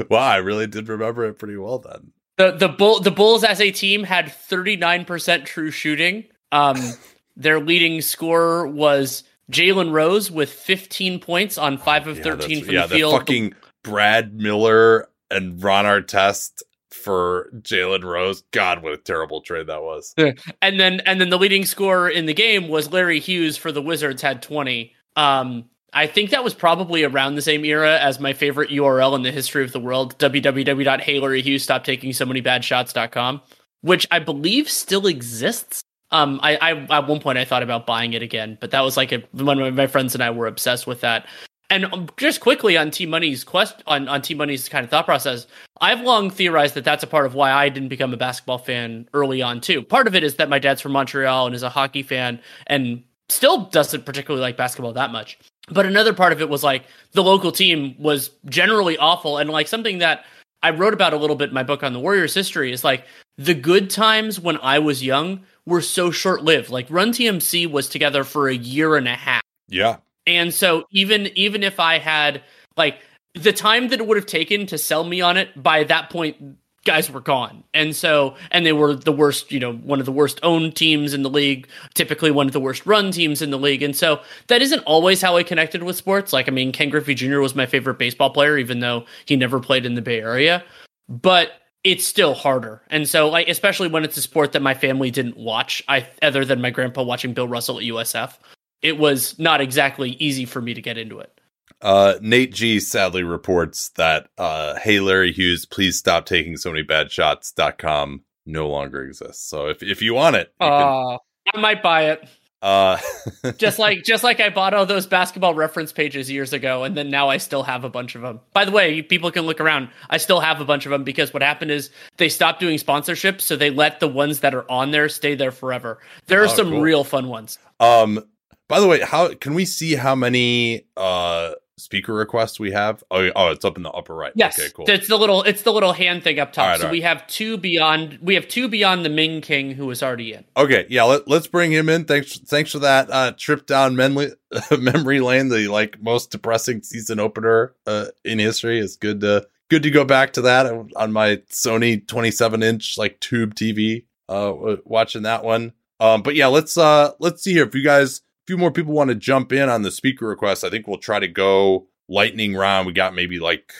Wow, I really did remember it pretty well then. The the bull the Bulls as a team had 39% true shooting. Um their leading scorer was Jalen Rose with 15 points on 5 of Yeah, 13 that's- from yeah, the field. fucking Brad Miller and Ron Artest for Jalen Rose. God, what a terrible trade that was. and then and then the leading scorer in the game was Larry Hughes for the Wizards had 20. Um I think that was probably around the same era as my favorite URL in the history of the world, www.heylarryhughes.stoptakingsomanybadshots.com, which I believe still exists. Um, I, I at one point I thought about buying it again, but that was like one of my friends and I were obsessed with that. And um, just quickly on T Money's quest on on T Money's kind of thought process, I've long theorized that that's a part of why I didn't become a basketball fan early on too. Part of it is that my dad's from Montreal and is a hockey fan and still doesn't particularly like basketball that much. But another part of it was like the local team was generally awful and like something that I wrote about a little bit in my book on the Warriors history is like the good times when I was young were so short lived. Like Run TMC was together for a year and a half. Yeah. And so even even if I had like the time that it would have taken to sell me on it, by that point guys were gone. And so and they were the worst, you know, one of the worst owned teams in the league, typically one of the worst run teams in the league. And so that isn't always how I connected with sports. Like I mean Ken Griffey Jr. was my favorite baseball player even though he never played in the Bay Area. But it's still harder. And so like especially when it's a sport that my family didn't watch, I other than my grandpa watching Bill Russell at USF it was not exactly easy for me to get into it. Uh, Nate G sadly reports that uh, Hey Larry Hughes, please stop taking so many bad shots.com no longer exists. So if, if you want it, you can, Uh, I might buy it. Uh, Just like just like I bought all those basketball reference pages years ago and then now I still have a bunch of them. By the way, people can look around. I still have a bunch of them because what happened is they stopped doing sponsorships so they let the ones that are on there stay there forever. There are Oh, some cool. real fun ones. um, by the way, how can we see how many uh speaker requests we have? Oh, oh, it's up in the upper right. Yes, Okay, cool. it's the little it's the little hand thing up top. Right, so we have two beyond we have two beyond the Ming King who was already in. Okay, yeah, let, let's bring him in. Thanks, thanks for that uh, trip down memory memory lane. The like most depressing season opener uh, in history. It's good to good to go back to that on my Sony 27 inch like tube TV. Uh, watching that one. Um, but yeah, let's uh let's see here if you guys, few more people want to jump in on the speaker request. I think we'll try to go lightning round. We got maybe like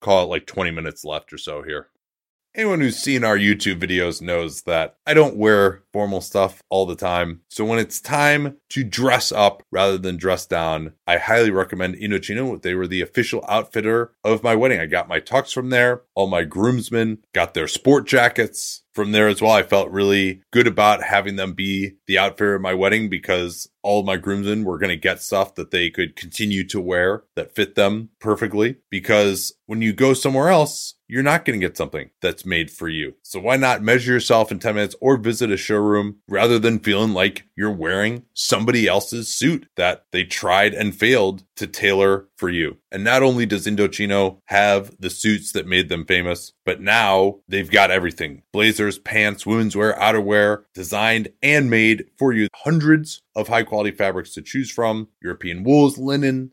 call it like 20 minutes left or so here. Anyone who's seen our YouTube videos knows that I don't wear formal stuff all the time. So when it's time to dress up rather than dress down, I highly recommend Indochino. They were the official outfitter of my wedding. I got my tux from there. All my groomsmen got their sport jackets from there as well. I felt really good about having them be the outfitter of my wedding because all my groomsmen were going to get stuff that they could continue to wear that fit them perfectly. Because when you go somewhere else, you're not going to get something that's made for you. So why not measure yourself in 10 minutes or visit a showroom rather than feeling like you're wearing somebody else's suit that they tried and failed to tailor for you. And not only does Indochino have the suits that made them famous, but now they've got everything. Blazers, pants, women's wear, outerwear, designed and made for you. Hundreds of high quality fabrics to choose from. European wools, linen,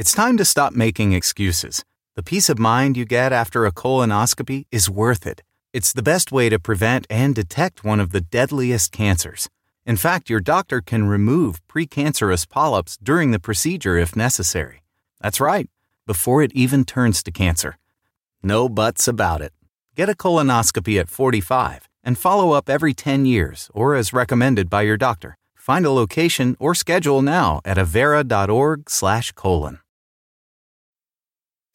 It's time to stop making excuses. The peace of mind you get after a colonoscopy is worth it. It's the best way to prevent and detect one of the deadliest cancers. In fact, your doctor can remove precancerous polyps during the procedure if necessary. That's right, before it even turns to cancer. No buts about it. Get a colonoscopy at 45 and follow up every 10 years or as recommended by your doctor. Find a location or schedule now at avera.org/colon.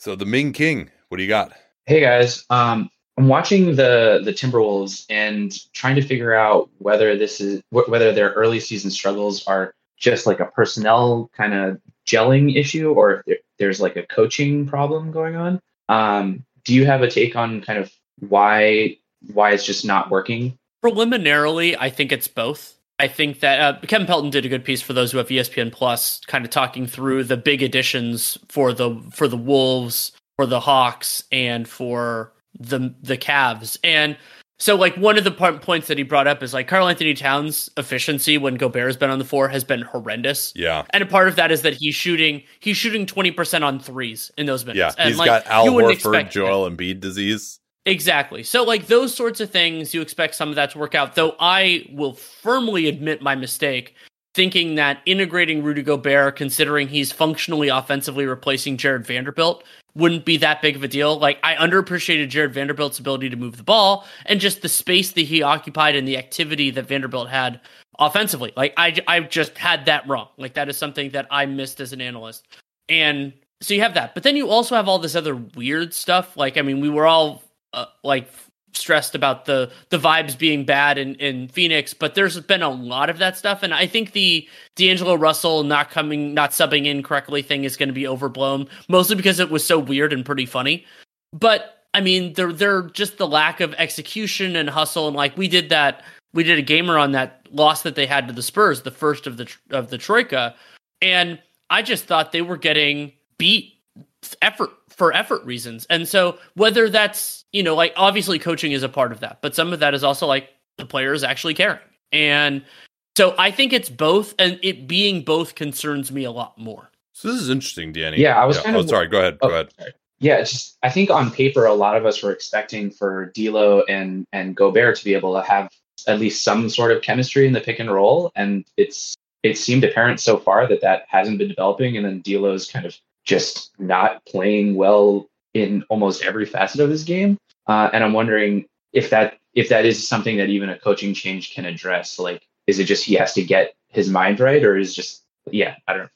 So the Ming King, what do you got? Hey guys, um, I'm watching the the Timberwolves and trying to figure out whether this is wh- whether their early season struggles are just like a personnel kind of gelling issue, or if there's like a coaching problem going on. Um, do you have a take on kind of why why it's just not working? Preliminarily, I think it's both. I think that uh, Kevin Pelton did a good piece for those who have ESPN Plus, kind of talking through the big additions for the for the Wolves, for the Hawks, and for the the Cavs. And so, like one of the points that he brought up is like Karl-Anthony Towns' efficiency when Gobert has been on the floor has been horrendous. Yeah. And a part of that is that he's shooting he's shooting twenty percent on threes in those minutes. Yeah, and he's like, got Al Horford, Joel Embiid disease. Exactly. So, like those sorts of things, you expect some of that to work out. Though I will firmly admit my mistake, thinking that integrating Rudy Gobert, considering he's functionally offensively replacing Jarred Vanderbilt, wouldn't be that big of a deal. Like I underappreciated Jarred Vanderbilt's ability to move the ball and just the space that he occupied and the activity that Vanderbilt had offensively. Like I, I just had that wrong. Like that is something that I missed as an analyst. And so you have that, but then you also have all this other weird stuff. Like I mean, we were all uh, like stressed about the the vibes being bad in in Phoenix, but there's been a lot of that stuff, and I think the D'Angelo Russell not coming, not subbing in correctly thing is going to be overblown, mostly because it was so weird and pretty funny. But I mean, they're they're just the lack of execution and hustle, and like we did that, we did a gamer on that loss that they had to the Spurs, the first of the of the troika, and I just thought they were getting beat effort for effort reasons. And so whether that's, you know, like obviously coaching is a part of that, but some of that is also like the players actually caring. And so I think it's both and it being both concerns me a lot more. So this is interesting, Danny. Yeah, I was kind oh, of- sorry. Go ahead. Oh, go ahead. sorry. Yeah, it's just I think on paper a lot of us were expecting for D'Lo and and Gobert to be able to have at least some sort of chemistry in the pick and roll, and it's it seemed apparent so far that that hasn't been developing, and then D'Lo's kind of just not playing well in almost every facet of his game, uh, and I'm wondering if that if that is something that even a coaching change can address. Like, is it just he has to get his mind right, or is just yeah, I don't know.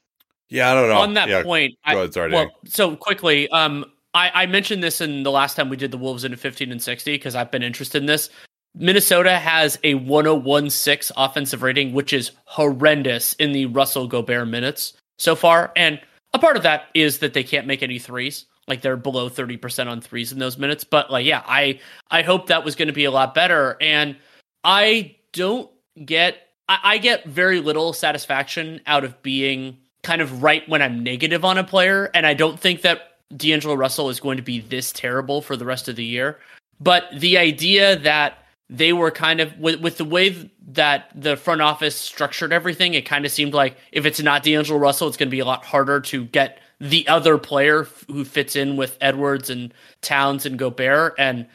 Yeah, I don't know. On that Yeah, point, go I, ahead, sorry, well, so quickly, um, I, I mentioned this in the last time we did the Wolves into 15 and 60 because I've been interested in this. Minnesota has a 1016 offensive rating, which is horrendous in the Russell Gobert minutes so far. And a part of that is that they can't make any threes. Like they're below 30% on threes in those minutes. But like, yeah, I I hope that was going to be a lot better. And I don't get I, I get very little satisfaction out of being kind of right when I'm negative on a player. And I don't think that D'Angelo Russell is going to be this terrible for the rest of the year. But the idea that they were kind of with with the way that the front office structured everything, it kind of seemed like if it's not D'Angelo Russell, it's going to be a lot harder to get the other player f- who fits in with Edwards and Towns and Gobert. And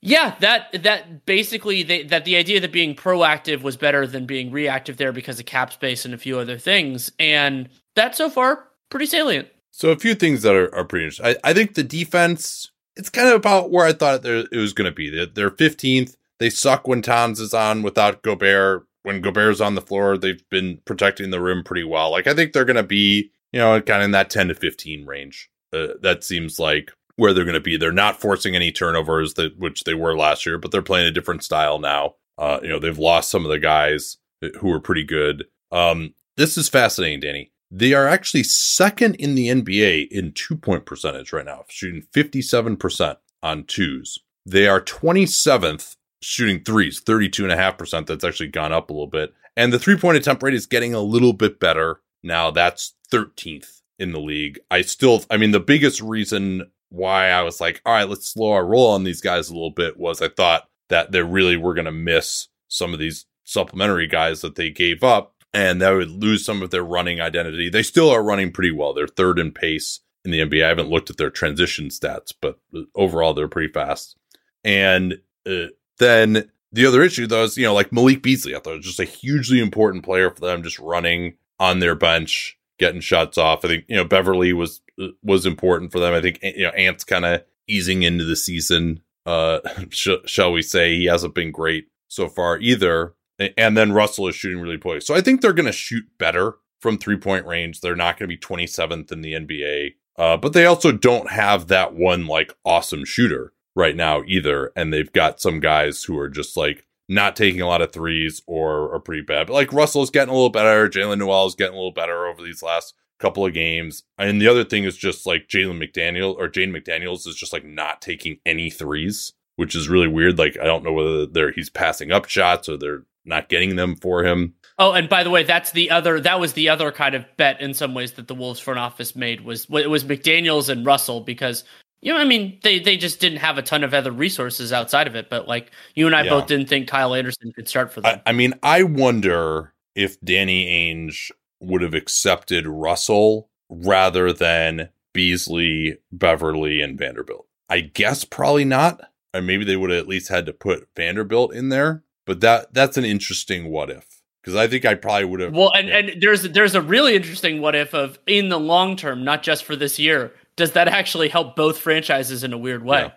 yeah, that that basically they, that the idea that being proactive was better than being reactive there because of cap space and a few other things. And that's so far pretty salient. So a few things that are, are pretty interesting. I, I think the defense, it's kind of about where I thought it was going to be. They're, they're 15th. They suck when Towns is on without Gobert. When Gobert's on the floor, they've been protecting the rim pretty well. Like I think they're going to be, you know, kind of in that 10 to 15 range. Uh, that seems like where they're going to be. They're not forcing any turnovers that which they were last year, but they're playing a different style now. Uh, you know, they've lost some of the guys who were pretty good. Um, this is fascinating, Danny. They are actually second in the NBA in two point percentage right now, shooting 57% on twos. They are 27th shooting threes, 32.5%. That's actually gone up a little bit. And the three point attempt rate is getting a little bit better. Now that's 13th in the league. I still, I mean, the biggest reason why I was like, all right, let's slow our roll on these guys a little bit was I thought that they really were going to miss some of these supplementary guys that they gave up and that would lose some of their running identity. They still are running pretty well. They're third in pace in the NBA. I haven't looked at their transition stats, but overall they're pretty fast. And uh, then the other issue though is, you know, like Malik Beasley, I thought was just a hugely important player for them, just running on their bench, getting shots off. I think, you know, Beverley was, was important for them. I think, you know, Ant's kind of easing into the season. Uh, sh- shall we say he hasn't been great so far either. And then Russell is shooting really poorly. So I think they're going to shoot better from three point range. They're not going to be 27th in the NBA. Uh, but they also don't have that one like awesome shooter right now either. And they've got some guys who are just like not taking a lot of threes or are pretty bad. But like Russell's getting a little better. Jaylen Nowell is getting a little better over these last couple of games. And the other thing is just like Jalen McDaniel or Jaden McDaniels is just like not taking any threes, which is really weird. Like I don't know whether they're he's passing up shots or they're not getting them for him. Oh, and by the way, that's the other. That was the other kind of bet in some ways that the Wolves front office made was it was McDaniel's and Russell because you know I mean they they just didn't have a ton of other resources outside of it. But like you and I Yeah. both didn't think Kyle Anderson could start for them. I, I mean, I wonder if Danny Ainge would have accepted Russell rather than Beasley, Beverley, and Vanderbilt. I guess probably not. Or maybe they would have at least had to put Vanderbilt in there. But that that's an interesting what if. Because I think I probably would have well, and and there's there's a really interesting what if of in the long term, not just for this year. Does that actually help both franchises in a weird way? Yeah.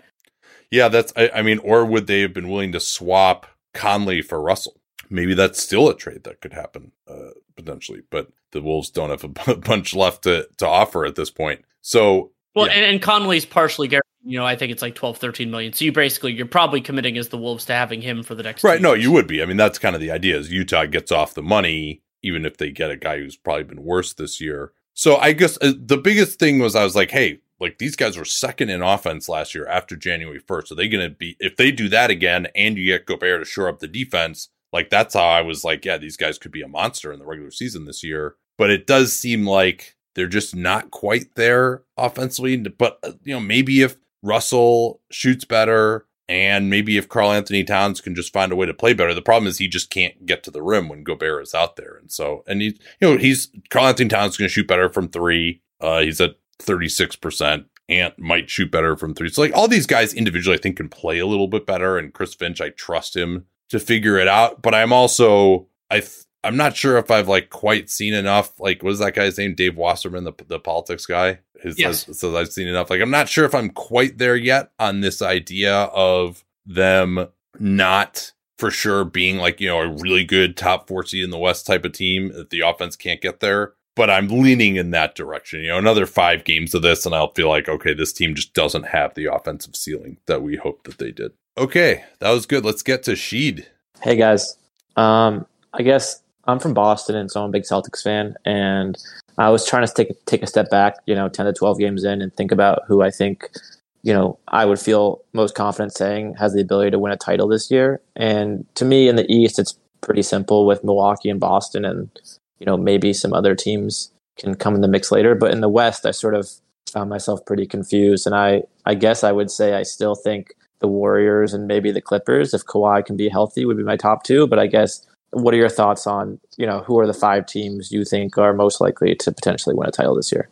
Yeah, that's. I, I mean, or would they have been willing to swap Conley for Russell? Maybe that's still a trade that could happen uh, potentially, but the Wolves don't have a bunch left to to offer at this point. So Well, yeah. and, and Conley's partially guaranteed. You know, I think it's like 12, 13 million. So you basically you're probably committing as the Wolves to having him for the next right, no, you would be. I mean, that's kind of the idea. Is Utah gets off the money, even if they get a guy who's probably been worse this year. So I guess uh, the biggest thing was I was like, hey, like these guys were second in offense last year after January first. Are they going to be if they do that again, and you get Gobert to shore up the defense? Like that's how I was like, yeah, these guys could be a monster in the regular season this year. But it does seem like they're just not quite there offensively. But uh, you know, maybe if Russell shoots better, and maybe if Karl-Anthony Towns can just find a way to play better. The problem is he just can't get to the rim when Gobert is out there, and so and he, you know, he's Karl-Anthony Towns going to shoot better from three. Uh, he's at thirty six percent. Ant might shoot better from three. So like all these guys individually, I think can play a little bit better. And Chris Finch, I trust him to figure it out. But I'm also I th- I'm not sure if I've like quite seen enough. Like what is that guy's name? Dave Wasserman, the the politics guy. His Yes. says, says I've seen enough. Like I'm not sure if I'm quite there yet on this idea of them not for sure being like you know a really good top four seed in the West type of team if the offense can't get there. But I'm leaning in that direction. You know, another five games of this, and I'll feel like okay, this team just doesn't have the offensive ceiling that we hoped that they did. Okay, that was good. Let's get to Sheed. Hey guys, um, I guess I'm from Boston, and so I'm a big Celtics fan. And I was trying to take take a step back, you know, 10 to 12 games in, and think about who I think, you know, I would feel most confident saying has the ability to win a title this year. And to me, in the East, it's pretty simple with Milwaukee and Boston, and you know, maybe some other teams can come in the mix later. But in the West, I sort of found myself pretty confused, and I I guess I would say I still think the Warriors and maybe the Clippers, if Kawhi can be healthy, would be my top two. But I guess what are your thoughts on you know who are the five teams you think are most likely to potentially win a title this year?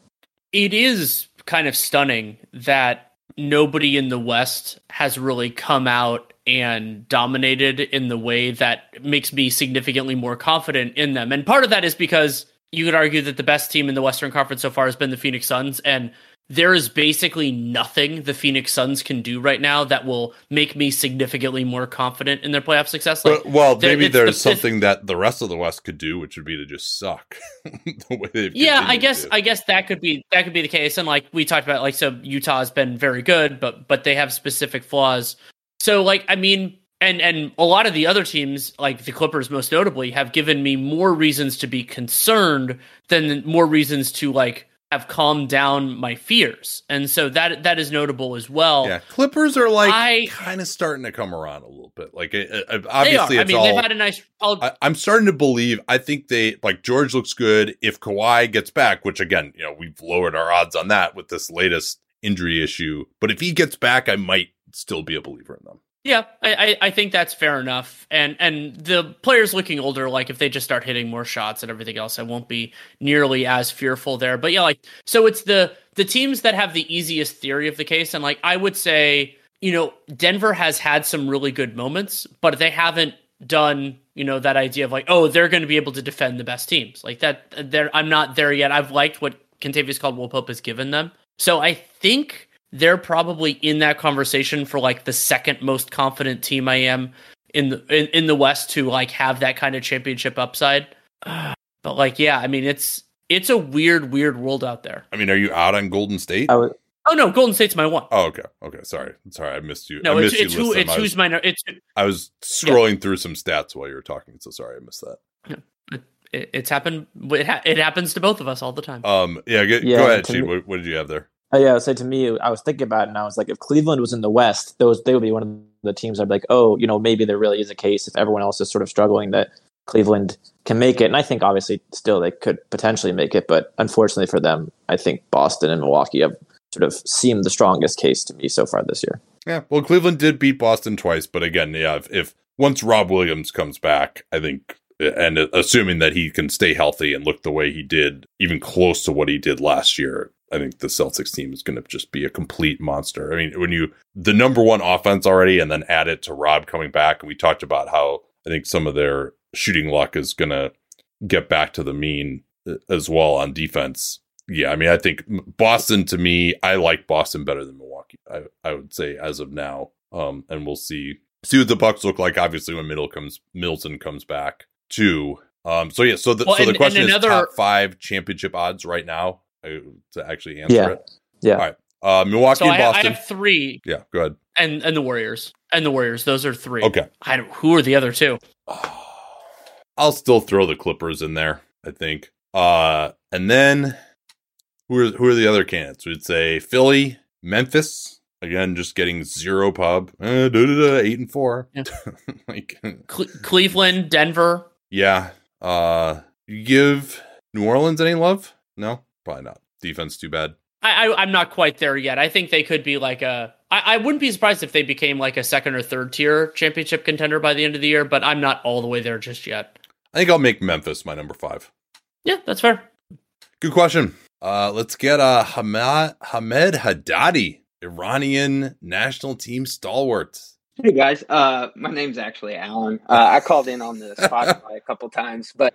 it is kind of stunning that nobody in the West has really come out and dominated in the way that makes me significantly more confident in them. And part of that is because you could argue that the best team in the Western Conference so far has been the Phoenix Suns and there is basically nothing the Phoenix Suns can do right now that will make me significantly more confident in their playoff success. Like, well, there- maybe it's the- there's something that the rest of the West could do, which would be to just suck. the way they've yeah i guess i guess that could be that could be the case and like we talked about like so utah has been very good but but they have specific flaws so like i mean and and a lot of the other teams like the clippers most notably have given me more reasons to be concerned than more reasons to like have calmed down my fears and so that that is notable as well yeah, Clippers are like I- kind of starting to come around a little bit. Like, it, it- they are obviously, i mean all. they've had a nice I, I'm starting to believe. I think they like George looks good. If Kawhi gets back, which again, you know, we've lowered our odds on that with this latest injury issue. But if he gets back, I might still be a believer in them. Yeah, I, I think that's fair enough. And and the players looking older, like if they just start hitting more shots and everything else, I won't be nearly as fearful there. But yeah, like so it's the the teams that have the easiest theory of the case, and like I would say, you know, Denver has had some really good moments, but they haven't done, you know, that idea of like, oh, they're going to be able to defend the best teams. Like that, there, I'm not there yet. I've liked what Kentavious Caldwell Pope has given them. So I think they're probably in that conversation for like the second most confident team I am in the in, in the West to like have that kind of championship upside. But like, yeah, I mean, it's it's a weird, weird world out there. I mean, are you out on Golden State? I was, Oh no, Golden State's my one. Oh, okay. Okay. Sorry. Sorry. I missed you. No, I it's missed it's you who it's I was, who's my no- it's I was scrolling through some stats while you were talking, so sorry I missed that. it, it's happened. It, ha- it happens to both of us all the time. Um, yeah, go, Yeah, go ahead, to Sheed. What, what did you have there? Oh yeah, say to me, I was thinking about it, and I was like, if Cleveland was in the West, those they would be one of the teams. I'd be like, oh, you know, maybe there really is a case if everyone else is sort of struggling that Cleveland can make it. And I think obviously still they could potentially make it, but unfortunately for them, I think Boston and Milwaukee have sort of seemed the strongest case to me so far this year. Yeah, well, Cleveland did beat Boston twice, but again, yeah, if, if once Rob Williams comes back, I think, and uh, assuming that he can stay healthy and look the way he did, even close to what he did last year, I think the Celtics team is going to just be a complete monster. I mean, when you the number one offense already, and then add it to Rob coming back, and we talked about how I think some of their shooting luck is going to get back to the mean uh, as well on defense. Yeah, I mean, I think Boston to me, I like Boston better than Milwaukee. I I would say as of now, um, and we'll see see what the Bucks look like. Obviously, when Middle comes Middleton comes back too. Um, so yeah, so the Well, so the and- question and is top five championship odds right now to actually answer Yeah. it. Yeah. All right, uh, Milwaukee so and I, I Boston. have three, yeah, go ahead. and and the Warriors and the Warriors. Those are three. Okay. I don't, who are the other two? I'll still throw the Clippers in there. I think. Uh, and then who are who are the other candidates? We'd say Philly, Memphis. Again, just getting zero pub. Uh, eight and four. Yeah. like, Cle- Cleveland, Denver. yeah. Uh, you give New Orleans any love? No, probably not. Defense too bad. I, I I'm not quite there yet. I think they could be like a. I, I wouldn't be surprised if they became like a second or third tier championship contender by the end of the year, but I'm not all the way there just yet. I think I'll make Memphis my number five. Yeah, that's fair. Good question. Uh, let's get uh Hamed Hamed Haddadi, Iranian national team stalwart. Hey guys, uh, my name's actually Alan. Uh, I called in on the Spotify a couple times, but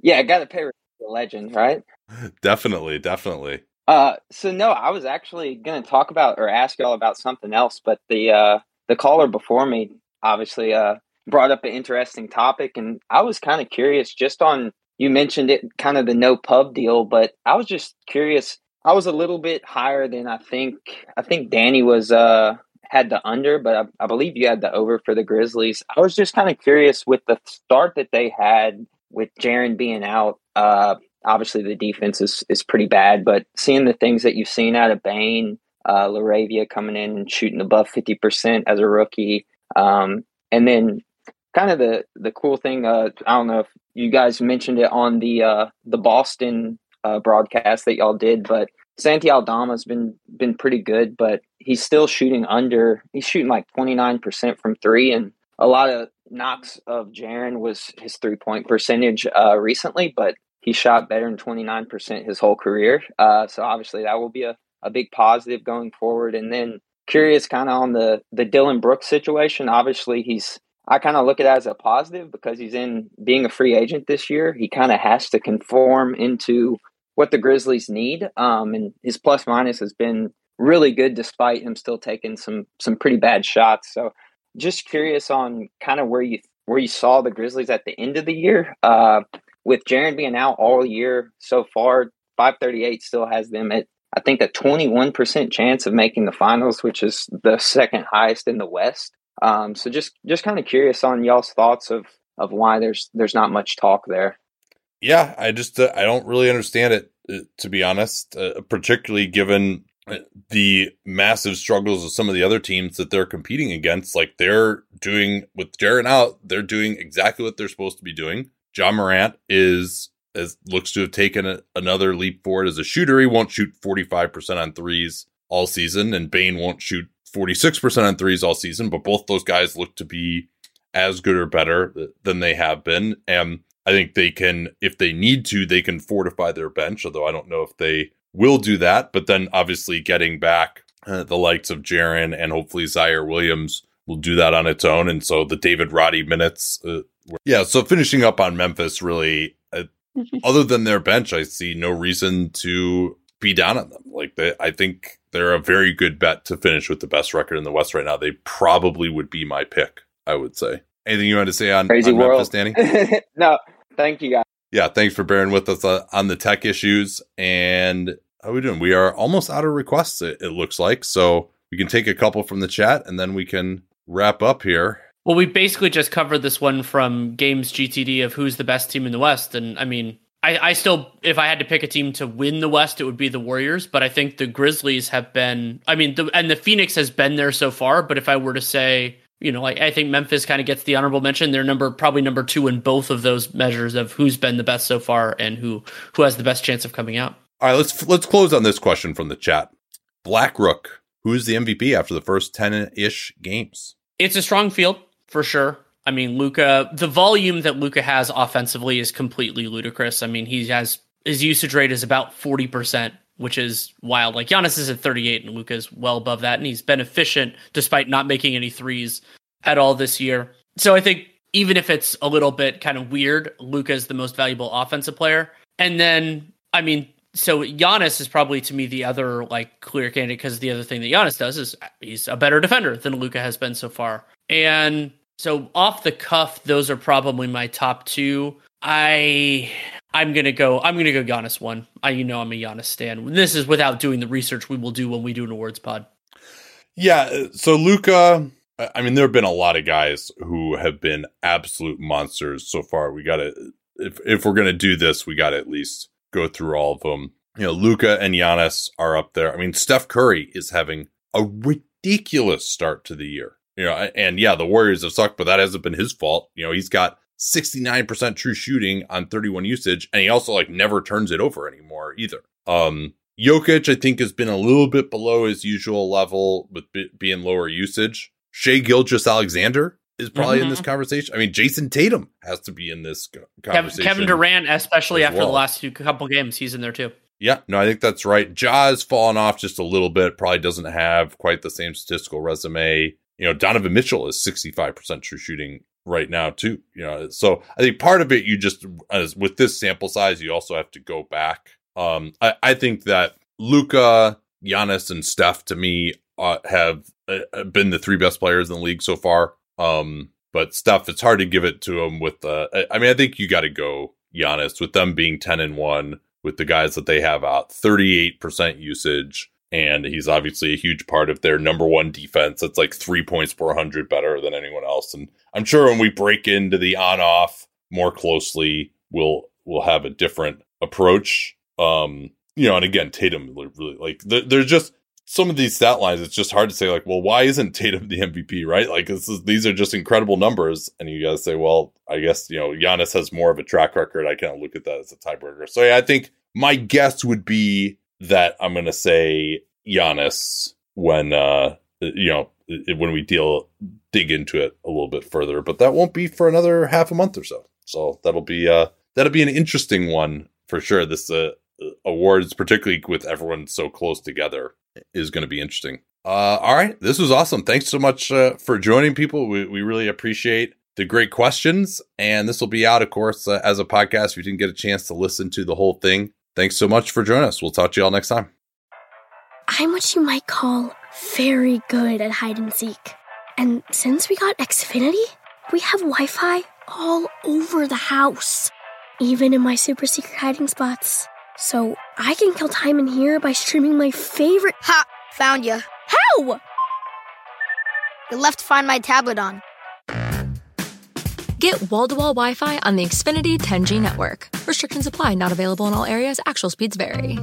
yeah, I got to pay respect to the legend, right? Definitely, definitely. Uh, so no, I was actually going to talk about or ask y'all about something else, but the uh, the caller before me obviously uh, brought up an interesting topic, and I was kind of curious just on you mentioned it, kind of the no pub deal, but I was just curious. I was a little bit higher than I think. I think Danny was uh had the under, but I, I believe you had the over for the Grizzlies. I was just kind of curious with the start that they had with Jaren being out. Uh, obviously the defense is is pretty bad, but seeing the things that you've seen out of Bane, uh, LaRavia coming in and shooting above fifty percent as a rookie, um, and then kind of the the cool thing. Uh, I don't know if you guys mentioned it on the uh, the Boston uh, broadcast that y'all did, but Santi Aldama's been been pretty good, but he's still shooting under. He's shooting like twenty nine percent from three, and a lot of knocks of Jaren was his three point percentage uh, recently, but he shot better than twenty nine percent his whole career. Uh, so obviously that will be a, a big positive going forward. And then curious kind of on the the Dillon Brooks situation. Obviously he's I kind of look at it as a positive because he's in being a free agent this year. He kind of has to conform into what the Grizzlies need. Um, and his plus minus has been really good despite him still taking some some pretty bad shots. So just curious on kind of where you where you saw the Grizzlies at the end of the year. Uh, with Jaren being out all year so far, 538 still has them at I think a 21% chance of making the finals, which is the second highest in the West. Um, so just just kind of curious on y'all's thoughts of of why there's there's not much talk there. Yeah, I just uh, I don't really understand it uh, to be honest, uh, particularly given uh, the massive struggles of some of the other teams that they're competing against. Like they're doing with Jaren out, they're doing exactly what they're supposed to be doing. Ja Morant is as looks to have taken a, another leap forward as a shooter. He won't shoot 45% on threes all season, and Bane won't shoot 46% on threes all season, but both those guys look to be as good or better than they have been. And I think they can, if they need to, they can fortify their bench, although I don't know if they will do that. But then obviously getting back uh, the likes of Jaren and hopefully Ziaire Williams will do that on its own. And so the David Roddy minutes. Uh, yeah. So finishing up on Memphis, really, uh, other than their bench, I see no reason to be down on them. Like they, I think they're a very good bet to finish with the best record in the West right now. They probably would be my pick. I would say. Anything you want to say on, Crazy on world. Memphis, Danny? no, thank you guys. yeah, thanks for bearing with us uh, on the tech issues. And how are we doing? We are almost out of requests, it, it looks like. So we can take a couple from the chat and then we can wrap up here. Well, we basically just covered this one from Games GTD of who's the best team in the West, and I mean, I, I still, if I had to pick a team to win the West, it would be the Warriors. But I think the Grizzlies have been, I mean, the, and the Phoenix has been there so far. But if I were to say, you know, like I think Memphis kind of gets the honorable mention. They're number probably number two in both of those measures of who's been the best so far and who who has the best chance of coming out. All right, let's let's close on this question from the chat. Black Rook, who is the MVP after the first ten ish games? It's a strong field for sure. I mean, Luka, the volume that Luka has offensively is completely ludicrous. I mean, he has his usage rate is about 40%, which is wild. Like Giannis is at 38 and Luka is well above that. And he's been efficient despite not making any threes at all this year. So I think even if it's a little bit kind of weird, Luka is the most valuable offensive player. And then, I mean, so Giannis is probably to me the other like clear candidate because the other thing that Giannis does is he's a better defender than Luka has been so far. And so off the cuff, those are probably my top two. I I'm gonna go. I'm gonna go Giannis one. I you know I'm a Giannis stan. This is without doing the research we will do when we do an awards pod. Yeah, so Luka, I mean, there have been a lot of guys who have been absolute monsters so far. We got to, if if we're gonna do this, we got to at least go through all of them. You know, Luka and Giannis are up there. I mean, Steph Curry is having a ridiculous start to the year. You know, and yeah, the Warriors have sucked, but that hasn't been his fault. You know, he's got 69% true shooting on 31 usage, and he also like never turns it over anymore either. Um, Jokic, I think, has been a little bit below his usual level with b- being lower usage. Shai Gilgeous-Alexander is probably in this Mhm. conversation. I mean, Jayson Tatum has to be in this conversation. Kevin Durant, especially after well. the last couple games, he's in there too. Yeah, no, I think that's right. Ja's fallen off just a little bit. Probably doesn't have quite the same statistical resume. You know, Donovan Mitchell is 65% true shooting right now, too. You know, so I think part of it, you just, as with this sample size, you also have to go back. Um, I, I think that Luka, Giannis, and Steph to me uh, have uh, been the three best players in the league so far. Um, but Steph, it's hard to give it to him with the, I- I mean, I think you got to go Giannis with them being 10 and 1 with the guys that they have out 38% usage and he's obviously a huge part of their number one defense. It's like three points per 100 better than anyone else and i'm sure when we break into the on off more closely we'll we'll have a different approach. Um you know and again tatum really, like there, there's just some of these stat lines it's just hard to say like well why isn't tatum the mvp right? Like this is these are just incredible numbers and you guys say well i guess you know Giannis has more of a track record. I kind of look at that as a tiebreaker. So yeah i think my guess would be that I'm going to say Giannis when uh you know when we deal dig into it a little bit further, but that won't be for another half a month or so. So that'll be uh that'll be an interesting one for sure. This uh awards, particularly with everyone so close together, is going to be interesting. Uh, all right, this was awesome. Thanks so much uh, for joining, people. We we really appreciate the great questions, and this will be out, of course, uh, as a podcast. If you didn't get a chance to listen to the whole thing, thanks so much for joining us. We'll talk to you all next time. I'm what you might call very good at hide and seek. And since we got Xfinity, we have Wi Fi all over the house, even in my super secret hiding spots. So I can kill time in here by streaming my favorite. Ha! Found you. How? You left to Find My tablet on. Get wall to wall Wi Fi on the Xfinity 10G network. Restrictions apply, not available in all areas. Actual speeds vary.